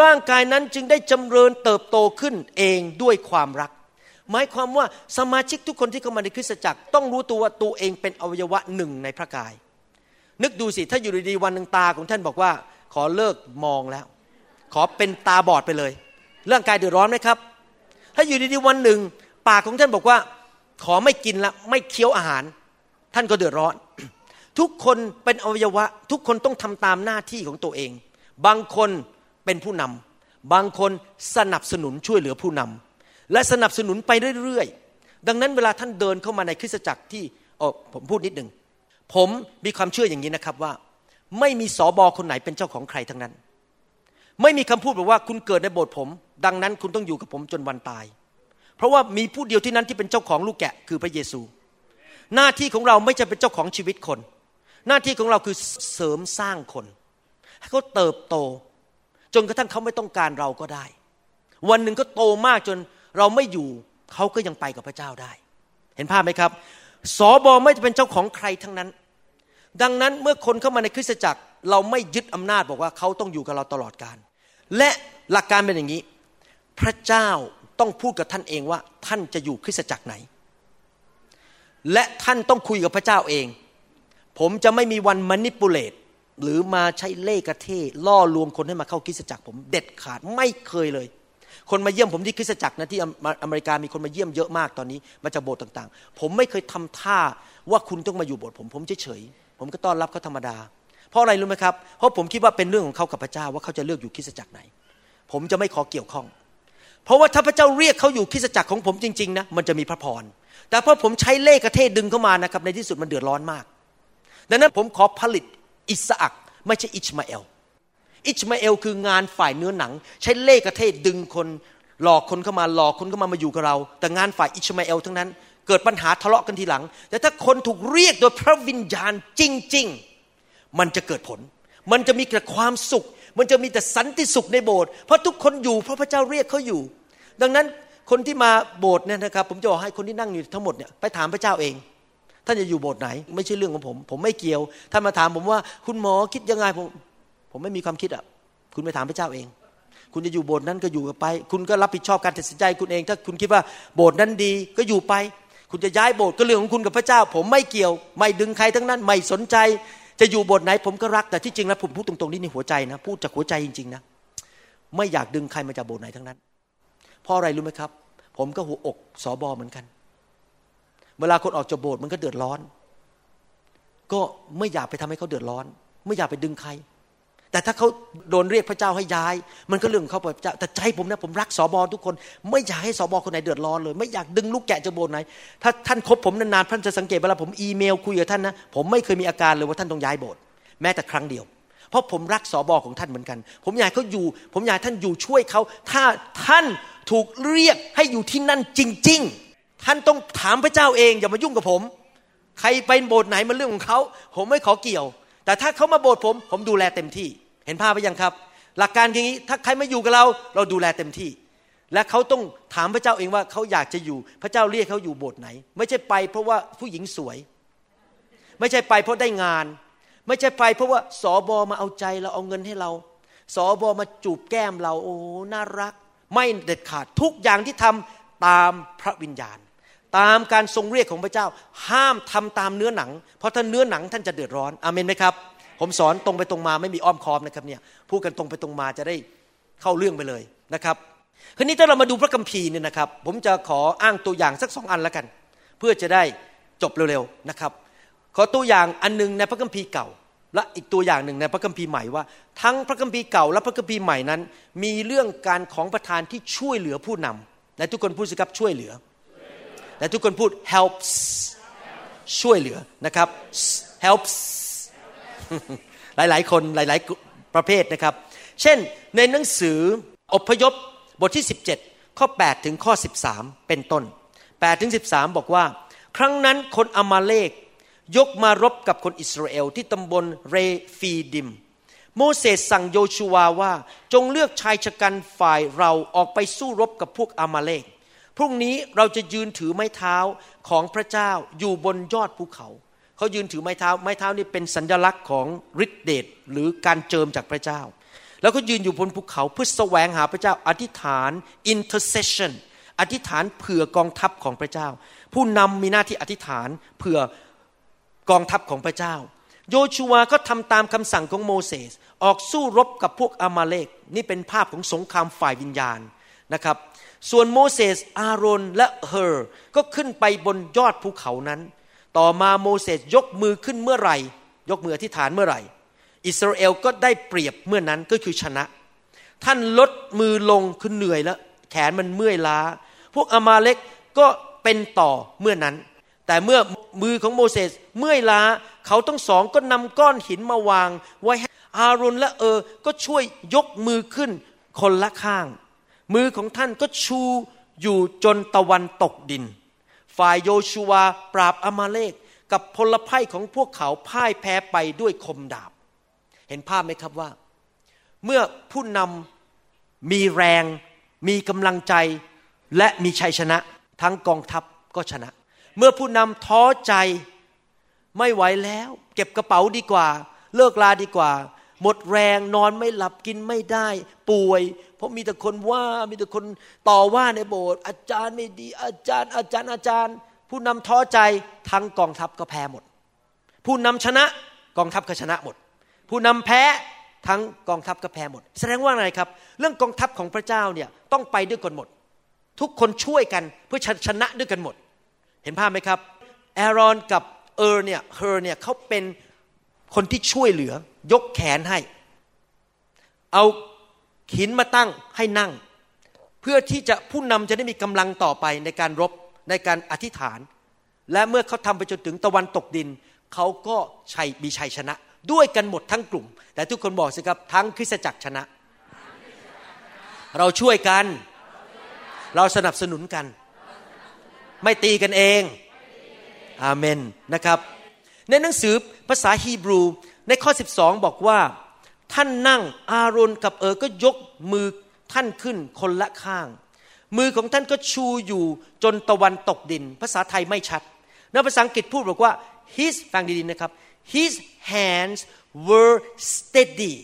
ร่างกายนั้นจึงได้จำเริญเติบโตขึ้นเองด้วยความรัก หมายความว่าสมาชิกทุกคนที่เข้ามาในคริสตจักร ต้องรู้ตัวว่าตัวเองเป็นอวัยวะหนึ่งในพระกาย นึกดูสิถ้าอยู่ดีๆวันหนึ่งตาของท่านบอกว่า ขอเลิกมองแล้ว ขอเป็นตาบอดไปเลย ร่างกายเดือดร้อนไหมครับ ถ้าอยู่ดีๆวันหนึ่ง ปากของท่านบอกว่า ขอไม่กินละไม่เคี้ยวอาหาร ท่านก็เดือดร้อน ทุกคนเป็นอวัยวะ ทุกคนต้องทำตามหน้าที่ของตัวเอง บางคน เป็นผู้นำบางคนสนับสนุนช่วยเหลือผู้นำและสนับสนุนไปเรื่อยๆ ดังนั้นเวลาท่านเดินเข้ามาในคริสตจักรที่โอ้ผมพูดนิดหนึ่งผมมีความเชื่ออย่างนี้นะครับว่า ไม่มีสอบอคนไหนเป็นเจ้าของใครทั้งนั้น ไม่มีคำพูดแบบว่าคุณเกิดในโบสถ์ผม ดังนั้นคุณต้องอยู่กับผมจนวันตาย เพราะว่ามีผู้เดียวที่นั้นที่เป็นเจ้าของลูกแกะคือพระเยซู หน้าที่ของเราไม่จะเป็นเจ้าของชีวิตคน หน้าที่ของเราคือเสริมสร้างคน ให้เขาเติบโต จนกระทั่งเขาไม่ต้องการเราก็ได้ วันหนึ่งก็โตมากจนเราไม่อยู่เขาก็ยังไปกับพระเจ้าได้ เห็นภาพไหมครับสอบอไม่จะเป็นเจ้าของใครทั้งนั้น ดังนั้นเมื่อคนเข้ามาในคริสตจักร เราไม่ยึดอำนาจบอกว่าเขาต้องอยู่กับเราตลอดการ และหลักการเป็นอย่างนี้ พระเจ้าต้องพูดกับท่านเองว่าท่านจะอยู่คริสตจักรไหน และท่านต้องคุยกับพระเจ้าเอง ผมจะไม่มีวันมานิปุเลต หรือมาใช้เล่กระเทล่อลวงคนให้มาเข้าคริสตจักรผมเด็ดขาดไม่เคยเลย คนมาเยี่ยมผมที่คริสตจักรนะที่อเมริกามีคนมาเยี่ยมเยอะมากตอนนี้ มาจากโบสถ์ต่างๆ ผมไม่เคยทำท่าว่าคุณต้องมาอยู่โบสถ์ผมผมเฉยๆผมก็ต้อนรับเขาธรรมดา เพราะอะไรรู้ไหมครับเพราะผมคิดว่าเป็นเรื่องของเขากับพระเจ้าว่าเขาจะเลือกอยู่คริสตจักรไหน ผมจะไม่ขอเกี่ยวข้อง เพราะว่าถ้าพระเจ้าเรียกเขาอยู่คริสตจักรของผมจริงๆนะมันจะมีพระพรแต่พอผมใช้เล่กระเทศดึงเข้ามานะครับในที่สุดมันเดือดร้อนมาก ดังนั้นผมขอผลิต อิสอักไม่ใช่อิชมาเอล อิชมาเอลคืองานฝ่ายเนื้อหนัง ใช้เล่กระเทศดึงคน หลอกคนเข้ามาหลอกคนเข้ามามาอยู่กับเรา แต่งานฝ่ายอิชมาเอลทั้งนั้น เกิดปัญหาทะเลาะกันทีหลัง แต่ถ้าคนถูกเรียกโดยพระวิญญาณจริง ๆ มันจะเกิดผล มันจะมีแต่ความสุข มันจะมีแต่สันติสุขในโบสถ์เพราะทุกคนอยู่เพราะพระเจ้าเรียกเขาอยู่ ดังนั้นคนที่มาโบสถ์เนี่ยนะครับ ผมจะบอกให้คนที่นั่งอยู่ทั้งหมดเนี่ยไปถามพระเจ้าเอง ท่านจะอยู่โบสถ์ไหน ไม่ใช่เรื่องของผม ผมไม่เกี่ยว ท่านมาถามผมว่า คุณหมอคิดยังไงผมผมไม่มีความคิดอะ คุณไปถามพระเจ้าเอง คุณจะอยู่โบสถ์นั้นก็อยู่ไป คุณก็รับผิดชอบการตัดสินใจคุณเอง ถ้าคุณคิดว่าโบสถ์นั้นดีก็อยู่ไป คุณจะย้ายโบสถ์ก็เรื่องของคุณกับพระเจ้า ผมไม่เกี่ยว ไม่ดึงใครทั้งนั้น ไม่สนใจ จะอยู่โบสถ์ไหน ผมก็รัก แต่ที่จริงแล้วผมพูดตรงๆนี่ในหัวใจนะ พูดจากหัวใจจริงๆนะ ไม่อยากดึงใครมาจากโบสถ์ไหนทั้งนั้น เพราะอะไรรู้ไหมครับ ผมก็หัวอกสอบอเหมือนกัน เวลาคนออกจากโบสถ์มันก็เดือดร้อน ก็ไม่อยากไปทำให้เขาเดือดร้อน ไม่อยากไปดึงใคร แต่ถ้าเขาโดนเรียกพระเจ้าให้ย้าย มันก็เรื่องเขาพระเจ้าแต่ใจผมนะผมรักสอบอทุกคน ไม่อยากให้สอบอคนไหนเดือดร้อนเลย ไม่อยากดึงลูกแกะจะโบนไหน ถ้าท่านคบผมนานๆท่านจะสังเกตเวลาผมอีเมลคุยกับท่านนะผมไม่เคยมีอาการเลยว่าท่านต้องย้ายโบสถ์แม้แต่ครั้งเดียวเพราะผมรักสอบอของท่านเหมือนกัน ผมอยากเขาอยู่ ผมอยากท่านอยู่ช่วยเขา ถ้าท่านถูกเรียกให้อยู่ที่นั่นจริง ๆ ท่านต้องถามพระเจ้าเองอย่ามายุ่งกับผม ใครไปโบสถ์ไหนมันเรื่องของเขา ผมไม่ขอเกี่ยว แต่ถ้าเขามาโบสถ์ผม ผมดูแลเต็มที่ เห็นภาพไปยังครับ หลักการอย่างนี้ถ้าใครไม่อยู่กับเรา เราดูแลเต็มที่ และเขาต้องถามพระเจ้าเองว่าเขาอยากจะอยู่ พระเจ้าเรียกเขาอยู่โบสถ์ไหน ไม่ใช่ไปเพราะว่าผู้หญิงสวย ไม่ใช่ไปเพราะได้งาน ไม่ใช่ไปเพราะว่าสอบอมาเอาใจเราเอาเงินให้เราสอบอมาจูบแก้มเราโอ้น่ารัก ไม่เด็ดขาดทุกอย่างที่ทำตามพระวิญญาณ ตามการทรงเรียกของพระเจ้า ห้ามทำตามเนื้อหนัง เพราะถ้าเนื้อหนังท่านจะเดือดร้อนอเมนไหมครับ ผมสอนตรงไปตรงมาไม่มีอ้อมค้อมนะครับเนี่ยพูดกันตรงไปตรงมาจะได้เข้าเรื่องไปเลยนะครับคราวนี้ถ้าเรามาดูพระคัมภีร์เนี่ยนะครับ ผมจะขออ้างตัวอย่างสักสองอันแล้วกัน เพื่อจะได้จบเร็วๆนะครับ ขอตัวอย่างอันนึงในพระคัมภีร์เก่า และอีกตัวอย่างหนึ่งในพระคัมภีร์ใหม่ว่า ทั้งพระคัมภีร์เก่าและพระคัมภีร์ใหม่นั้น มีเรื่องการของประทานที่ช่วยเหลือผู้นำและทุกคนพูดสิครับช่วยเหลือ และทุกคนพูด helps ช่วยเหลือนะครับ helps หลายๆ คนหลาย ๆ ประเภทนะครับ เช่นในหนังสืออพยพบทที่ 17 ข้อ 8 ถึงข้อ 13 เป็นต้น8ถึง13 บอกว่า ครั้งนั้นคนอามาเลกยกมารบกับคนอิสราเอลที่ตำบลเรฟีดิม โมเสสสั่งโยชูวาว่าจงเลือกชายชะกันฝ่ายเราออกไปสู้รบกับพวกอามาเลก พรุ่งนี้เราจะยืนถือไม้เท้าของพระเจ้าอยู่บนยอดภูเขา เขายืนถือไม้เท้า ไม้เท้านี่เป็นสัญลักษณ์ของฤทธิเดชหรือการเจิมจากพระเจ้า แล้วก็ยืนอยู่บนภูเขาเพื่อแสวงหาพระเจ้า อธิษฐาน intercession อธิษฐานเผื่อกองทัพของพระเจ้า ผู้นำมีหน้าที่อธิษฐานเผื่อกองทัพของพระเจ้า โยชูวาก็ทำตามคำสั่งของโมเสสออกสู้รบกับพวกอามาเลกนี่เป็นภาพของสงครามฝ่ายวิญญาณนะครับ ส่วนโมเสสอาโรนและเฮอร์ก็ขึ้นไปบนยอดภูเขานั้น ต่อมาโมเสสยกมือขึ้นเมื่อไหร่ ยกมืออธิษฐานเมื่อไหร่ อิสราเอลก็ได้เปรียบเมื่อนั้นก็คือชนะ ท่านลดมือลงคือเหนื่อยแล้ว แขนมันเมื่อยล้า พวกอามาเล็กก็เป็นต่อเมื่อนั้น แต่เมื่อมือของโมเสสเมื่อยล้า เขาทั้งสองก็นำก้อนหินมาวาง ไว้ให้อารุนและเออ ก็ช่วยยกมือขึ้นคนละข้าง มือของท่านก็ชูอยู่จนตะวันตกดิน ฝ่ายโยชูวาปราบอามาเลกกับพลภัยของพวกเขาพ่ายแพ้ไปด้วยคมดาบ เห็นภาพไหมครับว่า เมื่อผู้นำมีแรง มีกำลังใจ และมีชัยชนะ ทั้งกองทัพก็ชนะ เมื่อผู้นำท้อใจไม่ไหวแล้ว เก็บกระเป๋าดีกว่า เลิกลาดีกว่า หมดแรงนอนไม่หลับกินไม่ได้ ป่วย ราะมีแต่คนว่ามีแต่คนต่อว่าในโบสถ์อาจารย์ไม่ดี อาจารย์ อาจารย์อาจารย์ ผู้นำท้อใจทั้งกองทัพก็แพ้หมด ผู้นำชนะกองทัพก็ชนะหมด ผู้นำแพ้ทั้งกองทัพก็แพ้หมด แสดงว่าอะไรครับ เรื่องกองทัพของพระเจ้าเนี่ยต้องไปด้วยกันหมด ทุกคนช่วยกันเพื่อชนะด้วยกันหมด เห็นภาพไหมครับแอรอนกับเออร์เนี่ยเฮอร์เนี่ยเขาเป็นคนที่ช่วยเหลือ ยกแขนให้ เอา หินมาตั้งให้นั่ง เพื่อที่จะผู้นำจะได้มีกำลังต่อไปในการรบในการอธิษฐาน และเมื่อเขาทำไปจนถึงตะวันตกดิน เขาก็ชัยมีชัยชนะ ด้วยกันหมดทั้งกลุ่ม แต่ทุกคนบอกสิครับทั้งคริสตจักรชนะ เราช่วยกัน เราสนับสนุนกัน ไม่ตีกันเองอาเมนนะครับ ในหนังสือภาษาฮีบรูในข้อ 12 บอกว่า ท่านนั่งอารอนกับเออก็ยกมือท่านขึ้นคนละข้าง มือของท่านก็ชูอยู่จนตะวันตกดิน ภาษาไทยไม่ชัดในภาษาอังกฤษพูดบอกว่า his ฟังดีๆนะครับ his hands were steady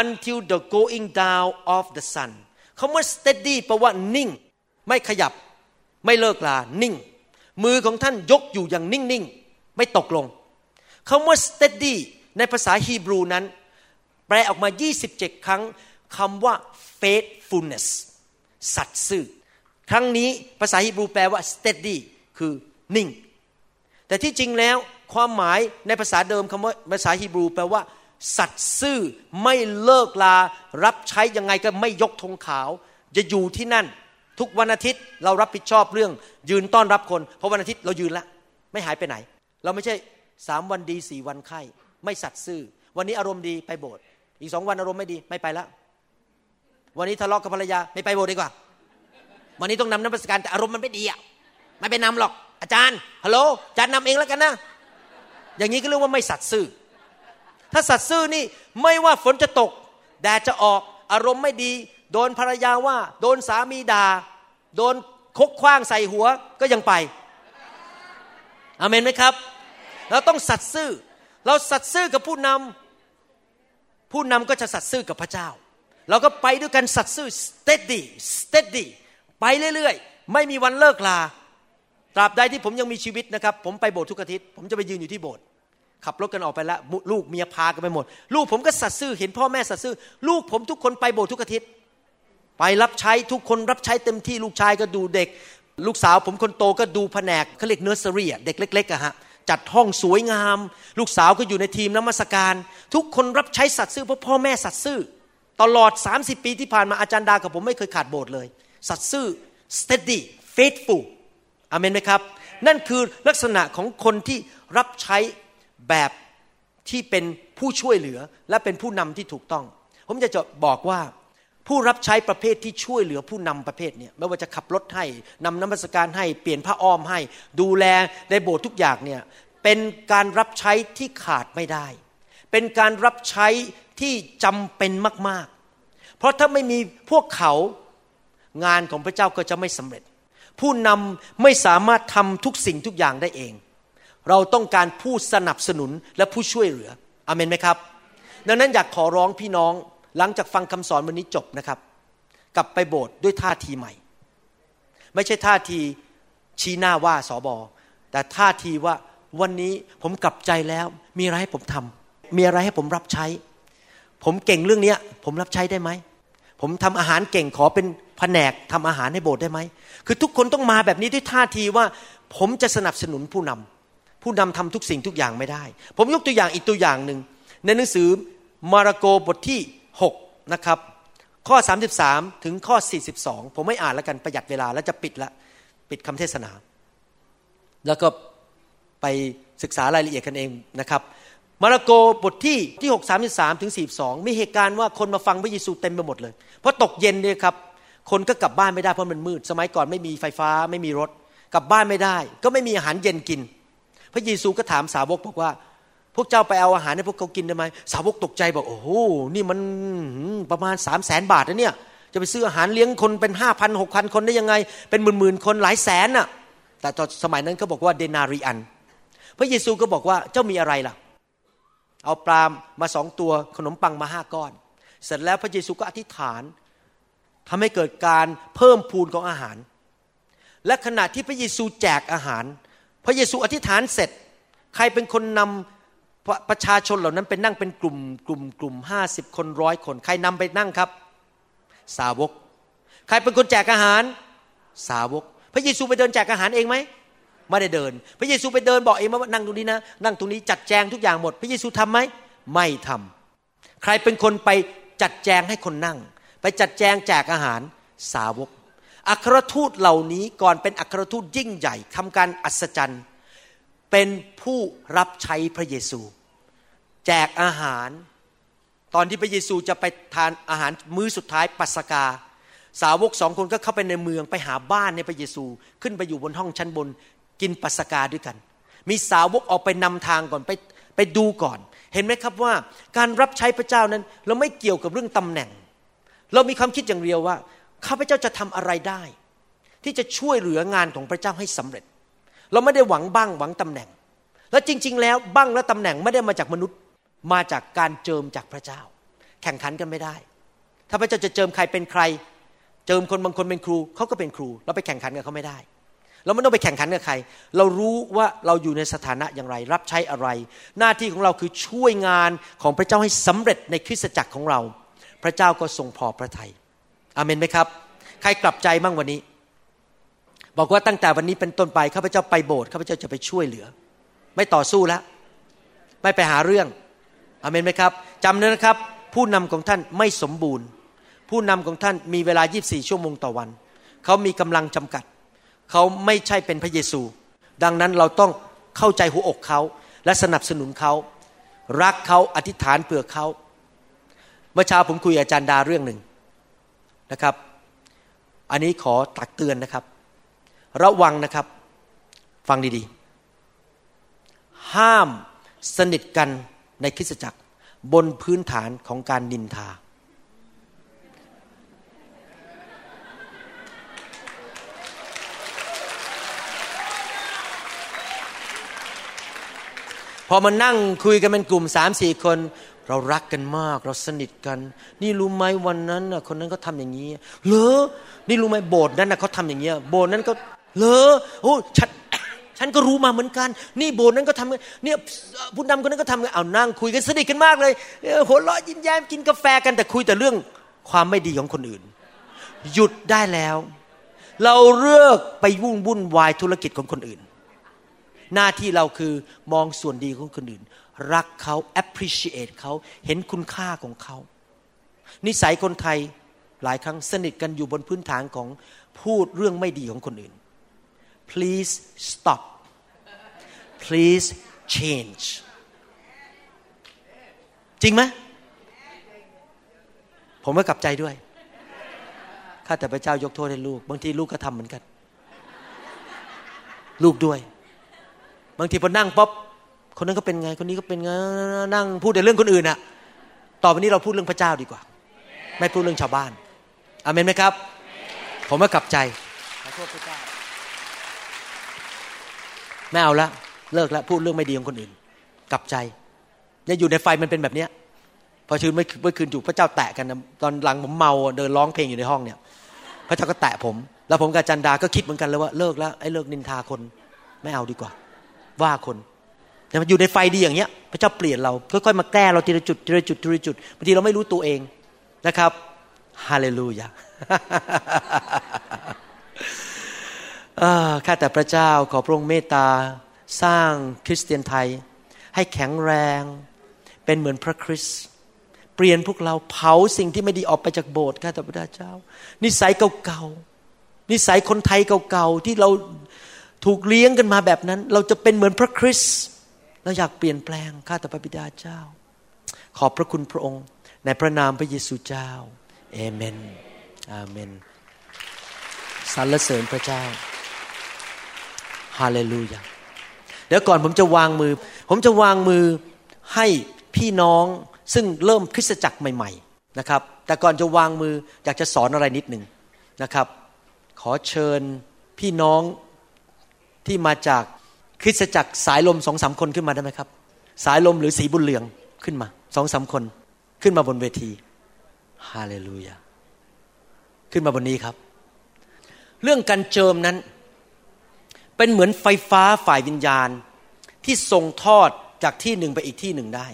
until the going down of the sun คำว่า steady แปลว่านิ่ง ไม่ขยับ ไม่เลิกลา นิ่ง มือของท่านยกอยู่อย่างนิ่ง ๆ ไม่ตกลงคำว่า steady ในภาษาฮีบรูนั้น แปลออกมา 27 ครั้งคำว่า faithfulness สัตย์ซื่อ ครั้งนี้ภาษาฮีบรูแปลว่า steady คือนิ่ง แต่ที่จริงแล้วความหมายในภาษาเดิมคำว่าภาษาฮีบรูแปลว่า สัตย์ซื่อไม่เลิกลา รับใช้ยังไงก็ไม่ยกธงขาว จะอยู่ที่นั่น ทุกวันอาทิตย์เรารับผิดชอบเรื่อง ยืนต้อนรับคน เพราะวันอาทิตย์เรายืนละ ไม่หายไปไหน เราไม่ใช่สามวันดีสี่วันไข้ ไม่สัตย์ซื่อ วันนี้อารมณ์ดีไปโบสถ์ อีกสองวันอารมณ์ไม่ดีไม่ไปแล้ววันนี้ทะเลาะกับภรรยาไม่ไปโบสถ์ดีกว่า วันนี้ต้องนำน้ำประสการแต่อารมณ์มันไม่ดีอะไม่ไปนำหรอก อาจารย์ฮัลโหลอาจารย์นำเองแล้วกันนะ อย่างนี้ก็เรียกว่าไม่สัตย์ซื่อ ถ้าสัตย์ซื่อนี่ไม่ว่าฝนจะตกแดดจะออกอารมณ์ไม่ดี โดนภรรยาว่า โดนสามีด่าโดนคกคว้างใส่หัวก็ยังไปอเมนไหมครับ เราต้องสัตย์ซื่อ เราสัตย์ซื่อกับผู้นำ ผู้นำก็จะสัตย์ซื่อกับพระเจ้า เราก็ไปด้วยกันสัตย์ซื่อ steady steady ไปเรื่อยๆ ไม่มีวันเลิกลา ตราบใดที่ผมยังมีชีวิตนะครับ ผมไปโบสถ์ทุกอาทิตย์ ผมจะไปยืนอยู่ที่โบสถ์ ขับรถกันออกไปแล้วลูกเมียพากันไปหมด ลูกผมก็สัตย์ซื่อ เห็นพ่อแม่สัตย์ซื่อ ลูกผมทุกคนไปโบสถ์ทุกอาทิตย์ ไปรับใช้ทุกคนรับใช้เต็มที่ ลูกชายก็ดูเด็ก ลูกสาวผมคนโตก็ดูแผนกเขาเรียกเนอร์เซอรี่เด็กเล็กๆอะฮะ จัดห้องสวยงาม ลูกสาวก็อยู่ในทีมนำนมัสการ ทุกคนรับใช้สัตย์ซื่อเพราะพ่อแม่สัตย์ซื่อ ตลอด 30 ปีที่ผ่านมาอาจารย์ดากับผมไม่เคยขาดโบสถ์เลย สัตย์ซื่อ steady faithful อเมนไหมครับ นั่นคือลักษณะของคนที่รับใช้แบบที่เป็นผู้ช่วยเหลือและเป็นผู้นำที่ถูกต้อง ผมจะจะบอกว่า ผู้รับใช้ประเภทที่ช่วยเหลือผู้นำประเภทเนี่ยไม่ว่าจะขับรถให้นำน้ำมัสการให้เปลี่ยนผ้าอ้อมให้ ดูแลในโบสถ์ทุกอย่างเนี่ยเป็นการรับใช้ที่ขาดไม่ได้ เป็นการรับใช้ที่จำเป็นมาก ๆ เพราะถ้าไม่มีพวกเขางานของพระเจ้าก็จะไม่สำเร็จ ผู้นำไม่สามารถทำทุกสิ่งทุกอย่างได้เอง เราต้องการผู้สนับสนุนและผู้ช่วยเหลืออเมนไหมครับ ดังนั้นอยากขอร้องพี่น้อง หลังจากฟังคำสอนวันนี้จบนะครับ กลับไปโบสถ์ด้วยท่าทีใหม่ ไม่ใช่ท่าทีชี้หน้าว่าสอบอแต่ท่าทีว่าวันนี้ผมกลับใจแล้ว มีอะไรให้ผมทำมีอะไรให้ผมรับใช้ ผมเก่งเรื่องนี้ผมรับใช้ได้ไหม ผมทำอาหารเก่งขอเป็นแผนกทำอาหารให้โบสถ์ได้ไหม คือทุกคนต้องมาแบบนี้ด้วยท่าทีว่า ผมจะสนับสนุนผู้นำผู้นำทำทุกสิ่งทุกอย่างไม่ได้ ผมยกตัวอย่างอีกตัวอย่างหนึ่งในหนังสือมาระโกบทที่ นะครับ ข้อ 33 ถึงข้อ 42 ผมไม่อ่านแล้วกันประหยัดเวลาแล้วจะปิดละปิดคำเทศนา แล้วก็ไปศึกษารายละเอียดกันเองนะครับมาระโกบทที่ที่6 33ถึง42 มีเหตุการณ์ว่าคนมาฟังพระเยซูเต็มไปหมดเลยเพราะตกเย็นเนี่ยครับคนก็กลับบ้านไม่ได้เพราะมันมืด สมัยก่อนไม่มีไฟฟ้าไม่มีรถ กลับบ้านไม่ได้ ก็ไม่มีอาหารเย็นกิน พระเยซูก็ถามสาวกบอกว่า พวกเจ้าไปเอาอาหารให้พวกเขากินได้ไหมสาวกตกใจบอกโอ้โหนี่มันประมาณสามแสนบาทนะเนี่ย จะไปซื้ออาหารเลี้ยงคนเป็นห้าพันหกพันคนได้ยังไง เป็นหมื่นหมื่นคนหลายแสนน่ะ แต่ตอนสมัยนั้นเขาบอกว่าเดนารีอัน พระเยซูก็บอกว่าเจ้ามีอะไรล่ะ เอาปลามาสองตัวขนมปังมาห้าก้อน เสร็จแล้วพระเยซูก็อธิษฐานทำให้เกิดการเพิ่มพูนของอาหาร และขณะที่พระเยซูแจกอาหาร พระเยซูอธิษฐานเสร็จ ใครเป็นคนนำ ประชาชนเหล่านั้นไปนั่งเป็นกลุ่มกลุ่มกลุ่มห้าสิบคนร้อยคน ใครนำไปนั่งครับ สาวก ใครเป็นคนแจกอาหาร สาวก พระเยซูไปเดินแจกอาหารเองไหมไม่ได้เดิน พระเยซูไปเดินบอกเองว่านั่งตรงนี้นะ นั่งตรงนี้จัดแจงทุกอย่างหมด พระเยซูทํำไหมไม่ทำใครเป็นคนไปจัดแจงให้คนนั่ง ไปจัดแจงแจกอาหารสาวก อัครทูตเหล่านี้ก่อนเป็นอัครทูตยิ่งใหญ่ทำการอัศจรรย์ เป็นผู้รับใช้พระเยซู แจกอาหาร ตอนที่พระเยซูจะไปทานอาหารมื้อสุดท้ายปัสกา สาวกสองคนก็เข้าไปในเมืองไปหาบ้านในพระเยซู ขึ้นไปอยู่บนห้องชั้นบน กินปัสกาด้วยกัน มีสาวกออกไปนำทางก่อนไปไปดูก่อน เห็นไหมครับว่าการรับใช้พระเจ้านั้น เราไม่เกี่ยวกับเรื่องตำแหน่ง เรามีความคิดอย่างเดียวว่าข้าพเจ้าจะทำอะไรได้ ที่จะช่วยเหลืองานของพระเจ้าให้สำเร็จ เราไม่ได้หวังบ้างหวังตำแหน่ง แล้วจริง ๆ แล้วบ้างและตำแหน่งไม่ได้มาจากมนุษย์ มาจากการเจิมจากพระเจ้า แข่งขันกันไม่ได้ ถ้าพระเจ้าจะเจิมใครเป็นใคร เจิมคนบางคนเป็นครูเขาก็เป็นครู เราไปแข่งขันกับเขาไม่ได้เราไม่ต้องไปแข่งขันกับใคร เรารู้ว่าเราอยู่ในสถานะอย่างไร รับใช้อะไร หน้าที่ของเราคือช่วยงานของพระเจ้าให้สำเร็จในคริสตจักรของเรา พระเจ้าก็ทรงพอพระทยัยอเมนไหมครับ ใครกลับใจมั่งวันนี้ บอกว่าตั้งแต่วันนี้เป็นต้นไปข้าพเจ้าไปโบสถ์ข้าพเจ้าจะไปช่วยเหลือ ไม่ต่อสู้แล้ว ไม่ไปหาเรื่อง อเมนไหมครับจำเนะครับ ผู้นำของท่านไม่สมบูรณ์ ผู้นำของท่านมีเวลา 24 ชั่วโมงต่อวัน เขามีกำลังจำกัด เขาไม่ใช่เป็นพระเยซู ดังนั้นเราต้องเข้าใจหัวอกเขาและสนับสนุนเขา รักเขาอธิษฐานเผื่อเขาเมื่อเช้าผมคุยอาจารย์ดาเรื่องหนึ่งนะครับ อันนี้ขอตักเตือนนะครับ ระวังนะครับ ฟังดีๆ ห้ามสนิทกัน ในคริสตจักรบนพื้นฐานของการนินทา พอมานั่งคุยกันเป็นกลุ่มสามสี่คน เรารักกันมาก เราสนิทกัน นี่รู้ไหมวันนั้นน่ะคนนั้นก็ทำอย่างนี้ เหรอ นี่รู้ไหมโบสถ์นั้นน่ะเขาทำอย่างเงี้ยโบสถ์นั้นก็เหรอโอ้ฉัน ฉันก็รู้มาเหมือนกัน นี่โบสถ์นั้นก็ทำเนี่ยผู้นำคนนั้นก็ทำเอานั่งคุยกันสนิทกันมากเลยหัวเราะยิ้มแย้มกินกาแฟกันแต่คุยแต่เรื่องความไม่ดีของคนอื่น หยุดได้แล้ว เราเลือกไปวุ่นวุ่นวายธุรกิจของคนอื่น หน้าที่เราคือมองส่วนดีของคนอื่น รักเขา appreciate เขาเห็นคุณค่าของเขานิสัยคนไทยหลายครั้งสนิทกันอยู่บนพื้นฐานของพูดเรื่องไม่ดีของคนอื่น please stop please change จริงไหมผมก็กลับใจด้วย ข้าแต่พระเจ้ายกโทษให้ลูก บางทีลูกก็ทำเหมือนกัน ลูกด้วย บางทีพอนั่งป๊อบคนนั้นก็เป็นไง คนนี้ก็เป็นไง นั่งพูดแต่เรื่องคนอื่นอะต่อไปนี้เราพูดเรื่องพระเจ้าดีกว่า ไม่พูดเรื่องชาวบ้านอเมนไหมครับ ผมก็กลับใจขอโทษพระเจ้า ไม่เอาละเลิกแล้วพูดเรื่องไม่ดีของคนอื่น กลับใจเนี่ยอยู่ในไฟมันเป็นแบบเนี้ยพอชื่นเมื่อคืนถูกพระเจ้าแตะกันตอนหลังผมเมาเดินร้องเพลงอยู่ในห้องเนี่ย พระเจ้าก็แตะผม แล้วผมกับจันดาก็คิดเหมือนกันเลยว่าเลิกแล้วไอ้เลิกนินทาคนไม่เอาดีกว่า ว่าคนแต่มันอยู่ในไฟดีอย่างเงี้ย พระเจ้าเปลี่ยนเราค่อยๆมาแก้เราทีละจุดทีละจุดทีละจุดบางทีเราไม่รู้ตัวเองนะครับฮาเลลูยา ข้าแต่พระเจ้าขอพระองค์เมตตาสร้างคริสเตียนไทย ให้แข็งแรง เป็นเหมือนพระคริสต์เปลี่ยนพวกเราเผาสิ่งที่ไม่ดีออกไปจากโบสถ์ข้าแต่พระเจ้า นิสัยเก่าๆนิสัยคนไทยเก่าๆที่เราถูกเลี้ยงกันมาแบบนั้น เราจะเป็นเหมือนพระคริสต์เราอยากเปลี่ยนแปลงข้าแต่พระบิดาเจ้า ขอบพระคุณพระองค์ ในพระนามพระเยซูเจ้าเอเมนอาเมนสรรเสริญพระเจ้า ฮาเลลูยาเดี๋ยวก่อนผมจะวางมือ ผมจะวางมือให้พี่น้องซึ่งเริ่มคริสตจักรใหม่ ๆนะครับ แต่ก่อนจะวางมืออยากจะสอนอะไรนิดหนึ่งนะครับ ขอเชิญพี่น้องที่มาจากคริสตจักรสายลมสองสามคนขึ้นมาได้ไหมครับ สายลมหรือสีบุญเหลืองขึ้นมาสองสามคนขึ้นมาบนเวทีฮาเลลูยาขึ้นมาบนนี้ครับ เรื่องการเจิมนั้น เป็นเหมือนไฟฟ้าฝ่ายวิญญาณ ที่ส่งทอดจากที่หนึ่งไปอีกที่หนึ่งได้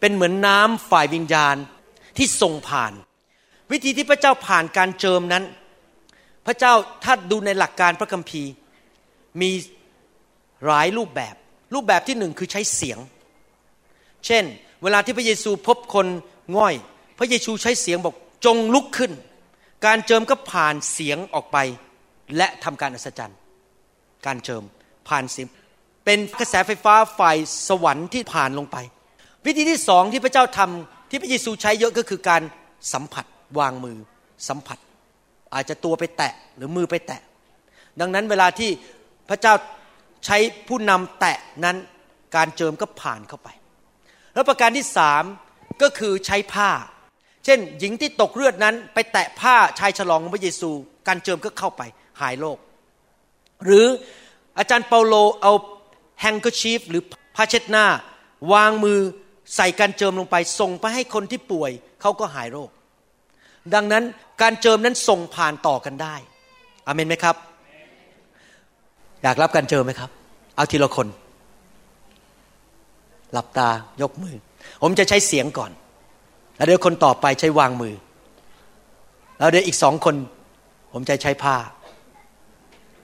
เป็นเหมือนน้ำฝ่ายวิญญาณที่ส่งผ่าน วิธีที่พระเจ้าผ่านการเจิมนั้น พระเจ้าถ้าดูในหลักการพระคัมภีร์ มีหลายรูปแบบ รูปแบบที่หนึ่งคือใช้เสียง เช่น เวลาที่พระเยซูพบคนง่อย พระเยซูใช้เสียงบอกจงลุกขึ้น การเจิมก็ผ่านเสียงออกไป และทำการอัศจรรย์ การเจิมผ่านสียงเป็นกระแสไฟฟ้าฝ่ายสวรรค์ที่ผ่านลงไป วิธีที่สองที่พระเจ้าทำที่พระเยซูใช้เยอะก็คือการสัมผัสวางมือสัมผัส อาจจะตัวไปแตะหรือมือไปแตะ ดังนั้นเวลาที่พระเจ้าใช้ผู้นำแตะนั้นการเจิมก็ผ่านเข้าไป แล้วประการที่สามก็คือใช้ผ้า เช่น หญิงที่ตกเลือดนั้น ไปแตะผ้าชายฉลองของพระเยซู การเจิมก็เข้าไปหายโรค หรืออาจารย์เปาโลเอา handkerchief หรือผ้าเช็ดหน้า วางมือใส่การเจิมลงไป ส่งไปให้คนที่ป่วยเขาก็หายโรค ดังนั้นการเจิมนั้นส่งผ่านต่อกันได้อเมนไหมครับ อยากรับการเจิมไหมครับ เอาทีละคน หลับตายกมือ ผมจะใช้เสียงก่อน แล้วเดี๋ยวคนต่อไปใช้วางมือ แล้วเดี๋ยวอีกสองคน ผมจะใช้ผ้า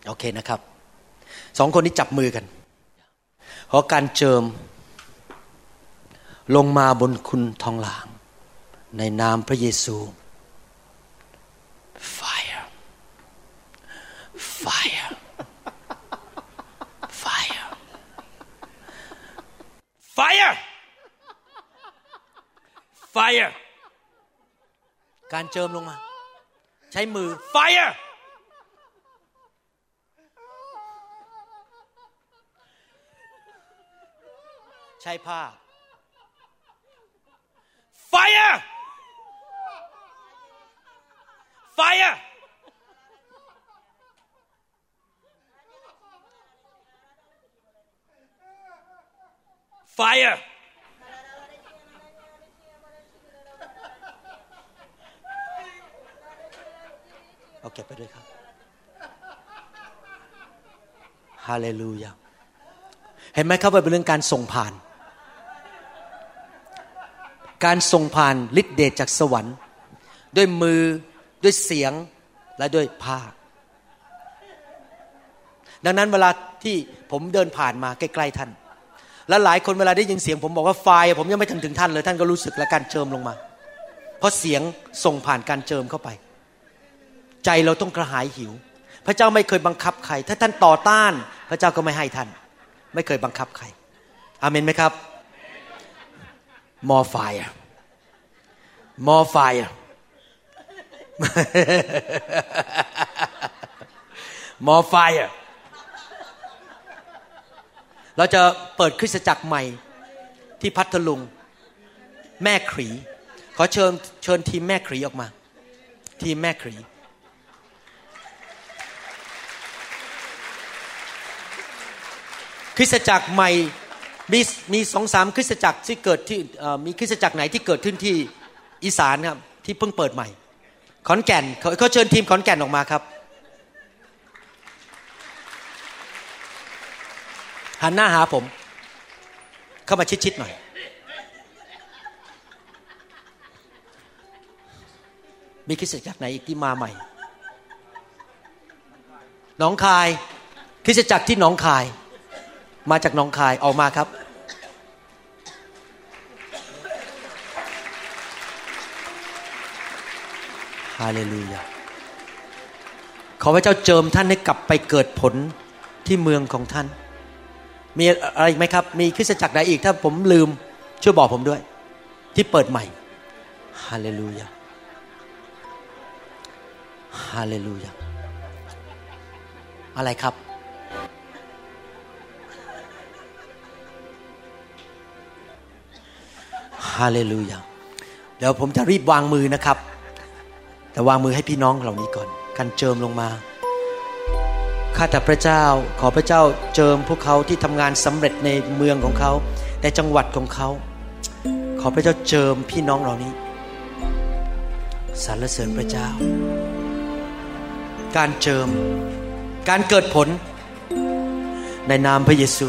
โอเคนะครับสองคนนี้จับมือกัน ขอการเจิม ลงมาบนคุณทองหลาง ในนามพระเยซู fire fire fire fire fire การเจิมลงมา ใช้มือ fire ใช้ผ้า fire fire fire เอาเก็บไปด้วยครับ ฮาเลลูยา เห็นไหมครับว่าเป็นเรื่องการส่งผ่าน การส่งผ่านฤทธิเดชจากสวรรค์ ด้วยมือด้วยเสียงและด้วยผ้า ดังนั้นเวลาที่ผมเดินผ่านมาใกล้ๆท่าน และหลายคนเวลาได้ยินเสียง ผมบอกว่าไฟผมยังไม่ถึงถึงท่านเลยท่านก็รู้สึกและการเจิมลงมา เพราะเสียงส่งผ่านการเจิมเข้าไป ใจเราต้องกระหายหิว พระเจ้าไม่เคยบังคับใคร ถ้าท่านต่อต้าน พระเจ้าก็ไม่ให้ท่าน ไม่เคยบังคับใคร อาเมนไหมครับ more fire more fire more fire เราจะเปิดคริสตจักรใหม่ที่พัทลุง แม่ขรี ขอเชิญเชิญทีมแม่ขรีออกมา ทีมแม่ขรีคริสตจักรใหม่ มีมีสองสามคริสตจักรที่เกิดที่มีคริสตจักรไหนที่เกิดขึ้นที่อีสานครับที่เพิ่งเปิดใหม่ ขอนแก่นเขาเขาเชิญทีมขอนแก่นออกมาครับหันหน้าหาผม เข้ามาชิดๆหน่อย มีคริสตจักรไหนอีกที่มาใหม่หนองคายคริสตจักรที่หนองคาย มาจากหนองคายออกมาครับ ฮาเลลูยา ขอพระเจ้าเจิมท่านให้กลับไปเกิดผลที่เมืองของท่าน มีอะไรอีกไหมครับ มีคริสตจักรใดอีก ถ้าผมลืม ช่วยบอกผมด้วย ที่เปิดใหม่ ฮาเลลูยา ฮาเลลูยา อะไรครับ ฮาเลลูยาเดี๋ยวผมจะรีบวางมือนะครับ แต่วางมือให้พี่น้องเหล่านี้ก่อนกันเจิมลงมาข้าแต่พระเจ้าขอพระเจ้าเจิมพวกเขาที่ทำงานสำเร็จในเมืองของเขาในจังหวัดของเขา ขอพระเจ้าเจิมพี่น้องเหล่านี้สรรเสริญพระเจ้า การเจิม การเกิดผล ในนามพระเยซู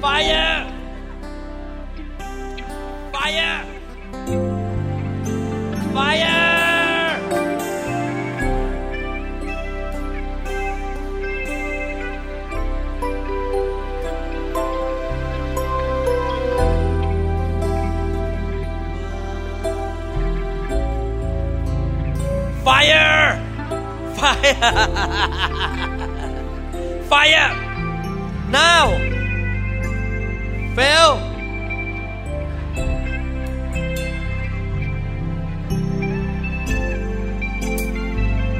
Fire! Fire! Fire! Fire! Fire! Fire! now fail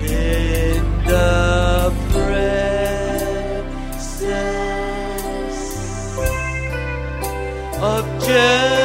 in the presence of Jehovah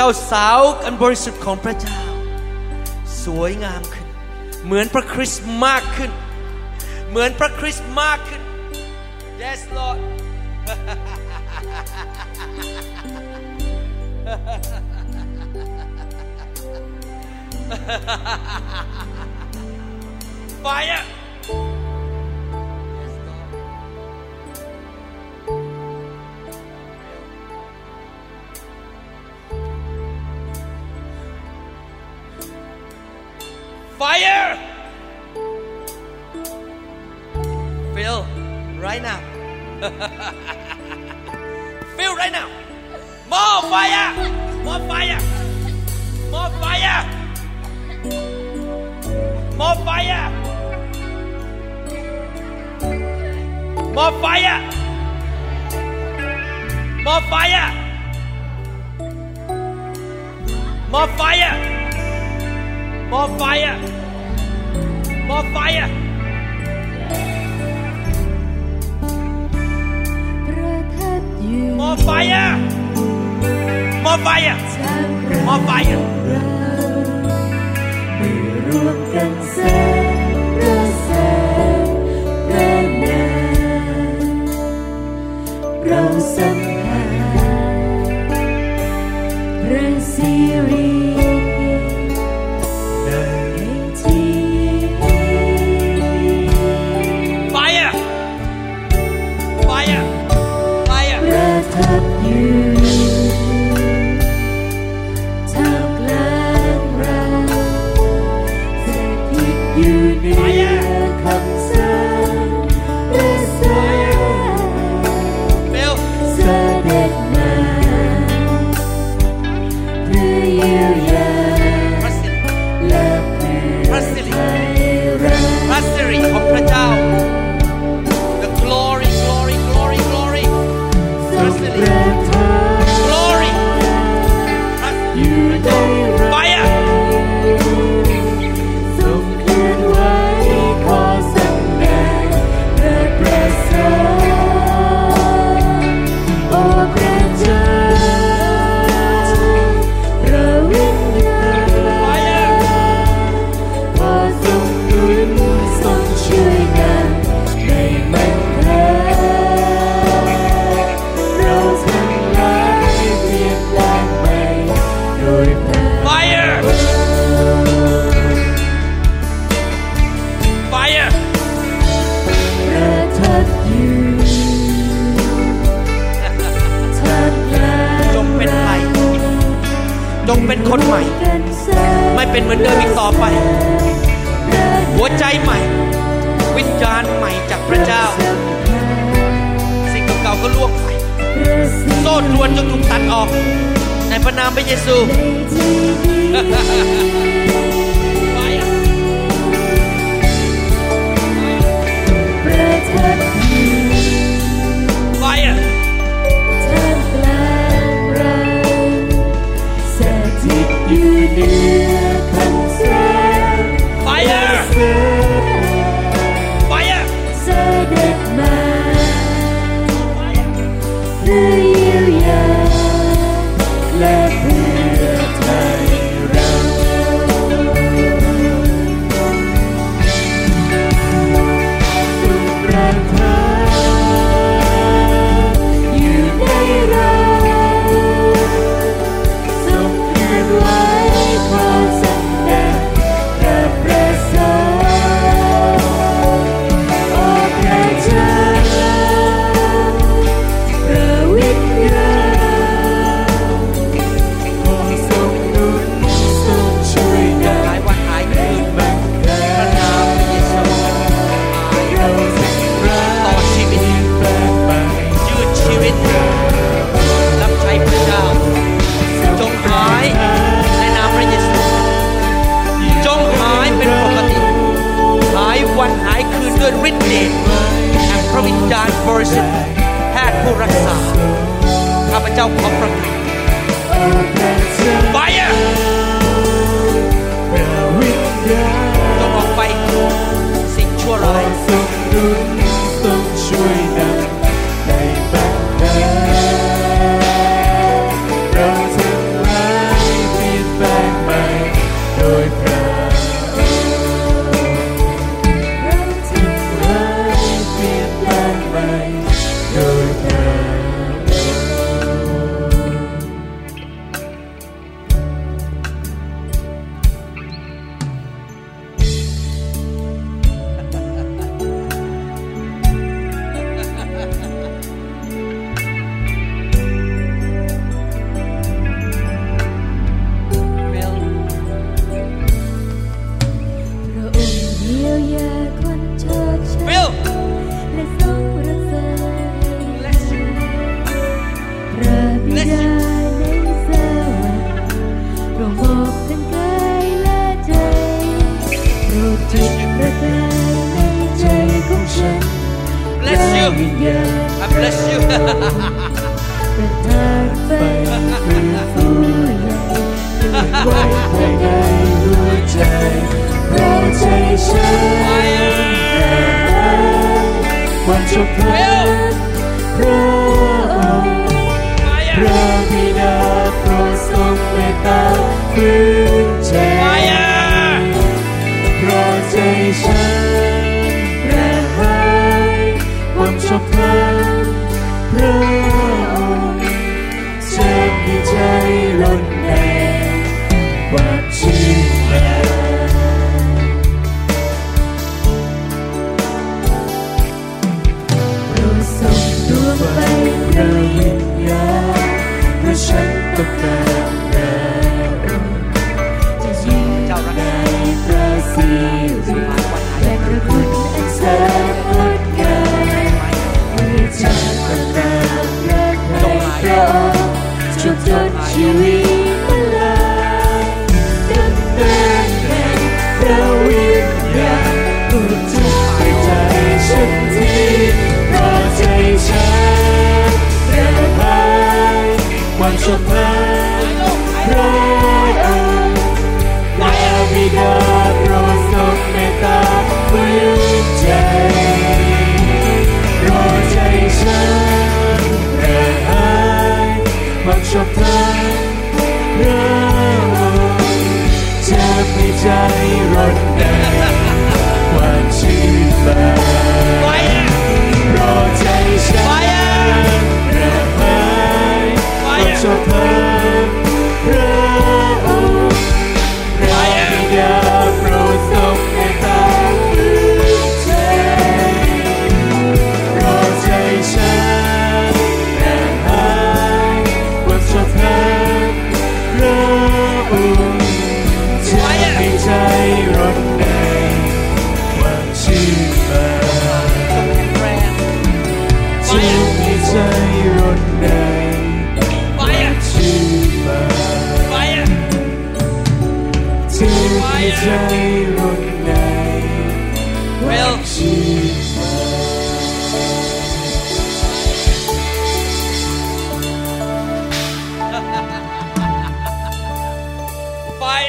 เจ้าสาวอันบริสุทธิ์ของพระเจ้า สวยงามขึ้น เหมือนพระคริสต์มากขึ้น เหมือนพระคริสต์มากขึ้น Yes Lord ไฟอะ fire more fire ประทับอยู่ more fire more fire more fire ร่วมกันสร้าง เหมือนเดิมอีกต่อไป หัวใจใหม่ วิญญาณใหม่จากพระเจ้า สิ่งเก่าๆก็ล่วงไปโซ่ตรวนจนถูกตัดออก ในพระนามพระเยซูป 관초편 로 로, 로 비나 로 속에 따뜻 victory. i'm a right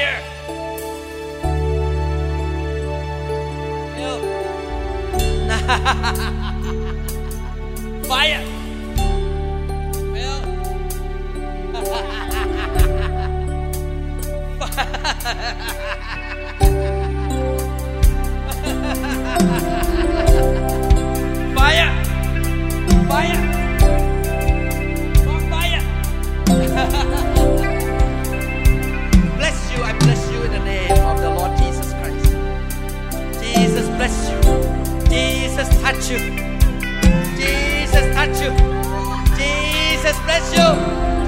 fire. Yo. fire. Yo. fire. you. Jesus touch you. Jesus bless you.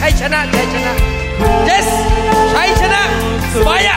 ชัยชนะชัยชนะ yes ชัยชนะสบายอะ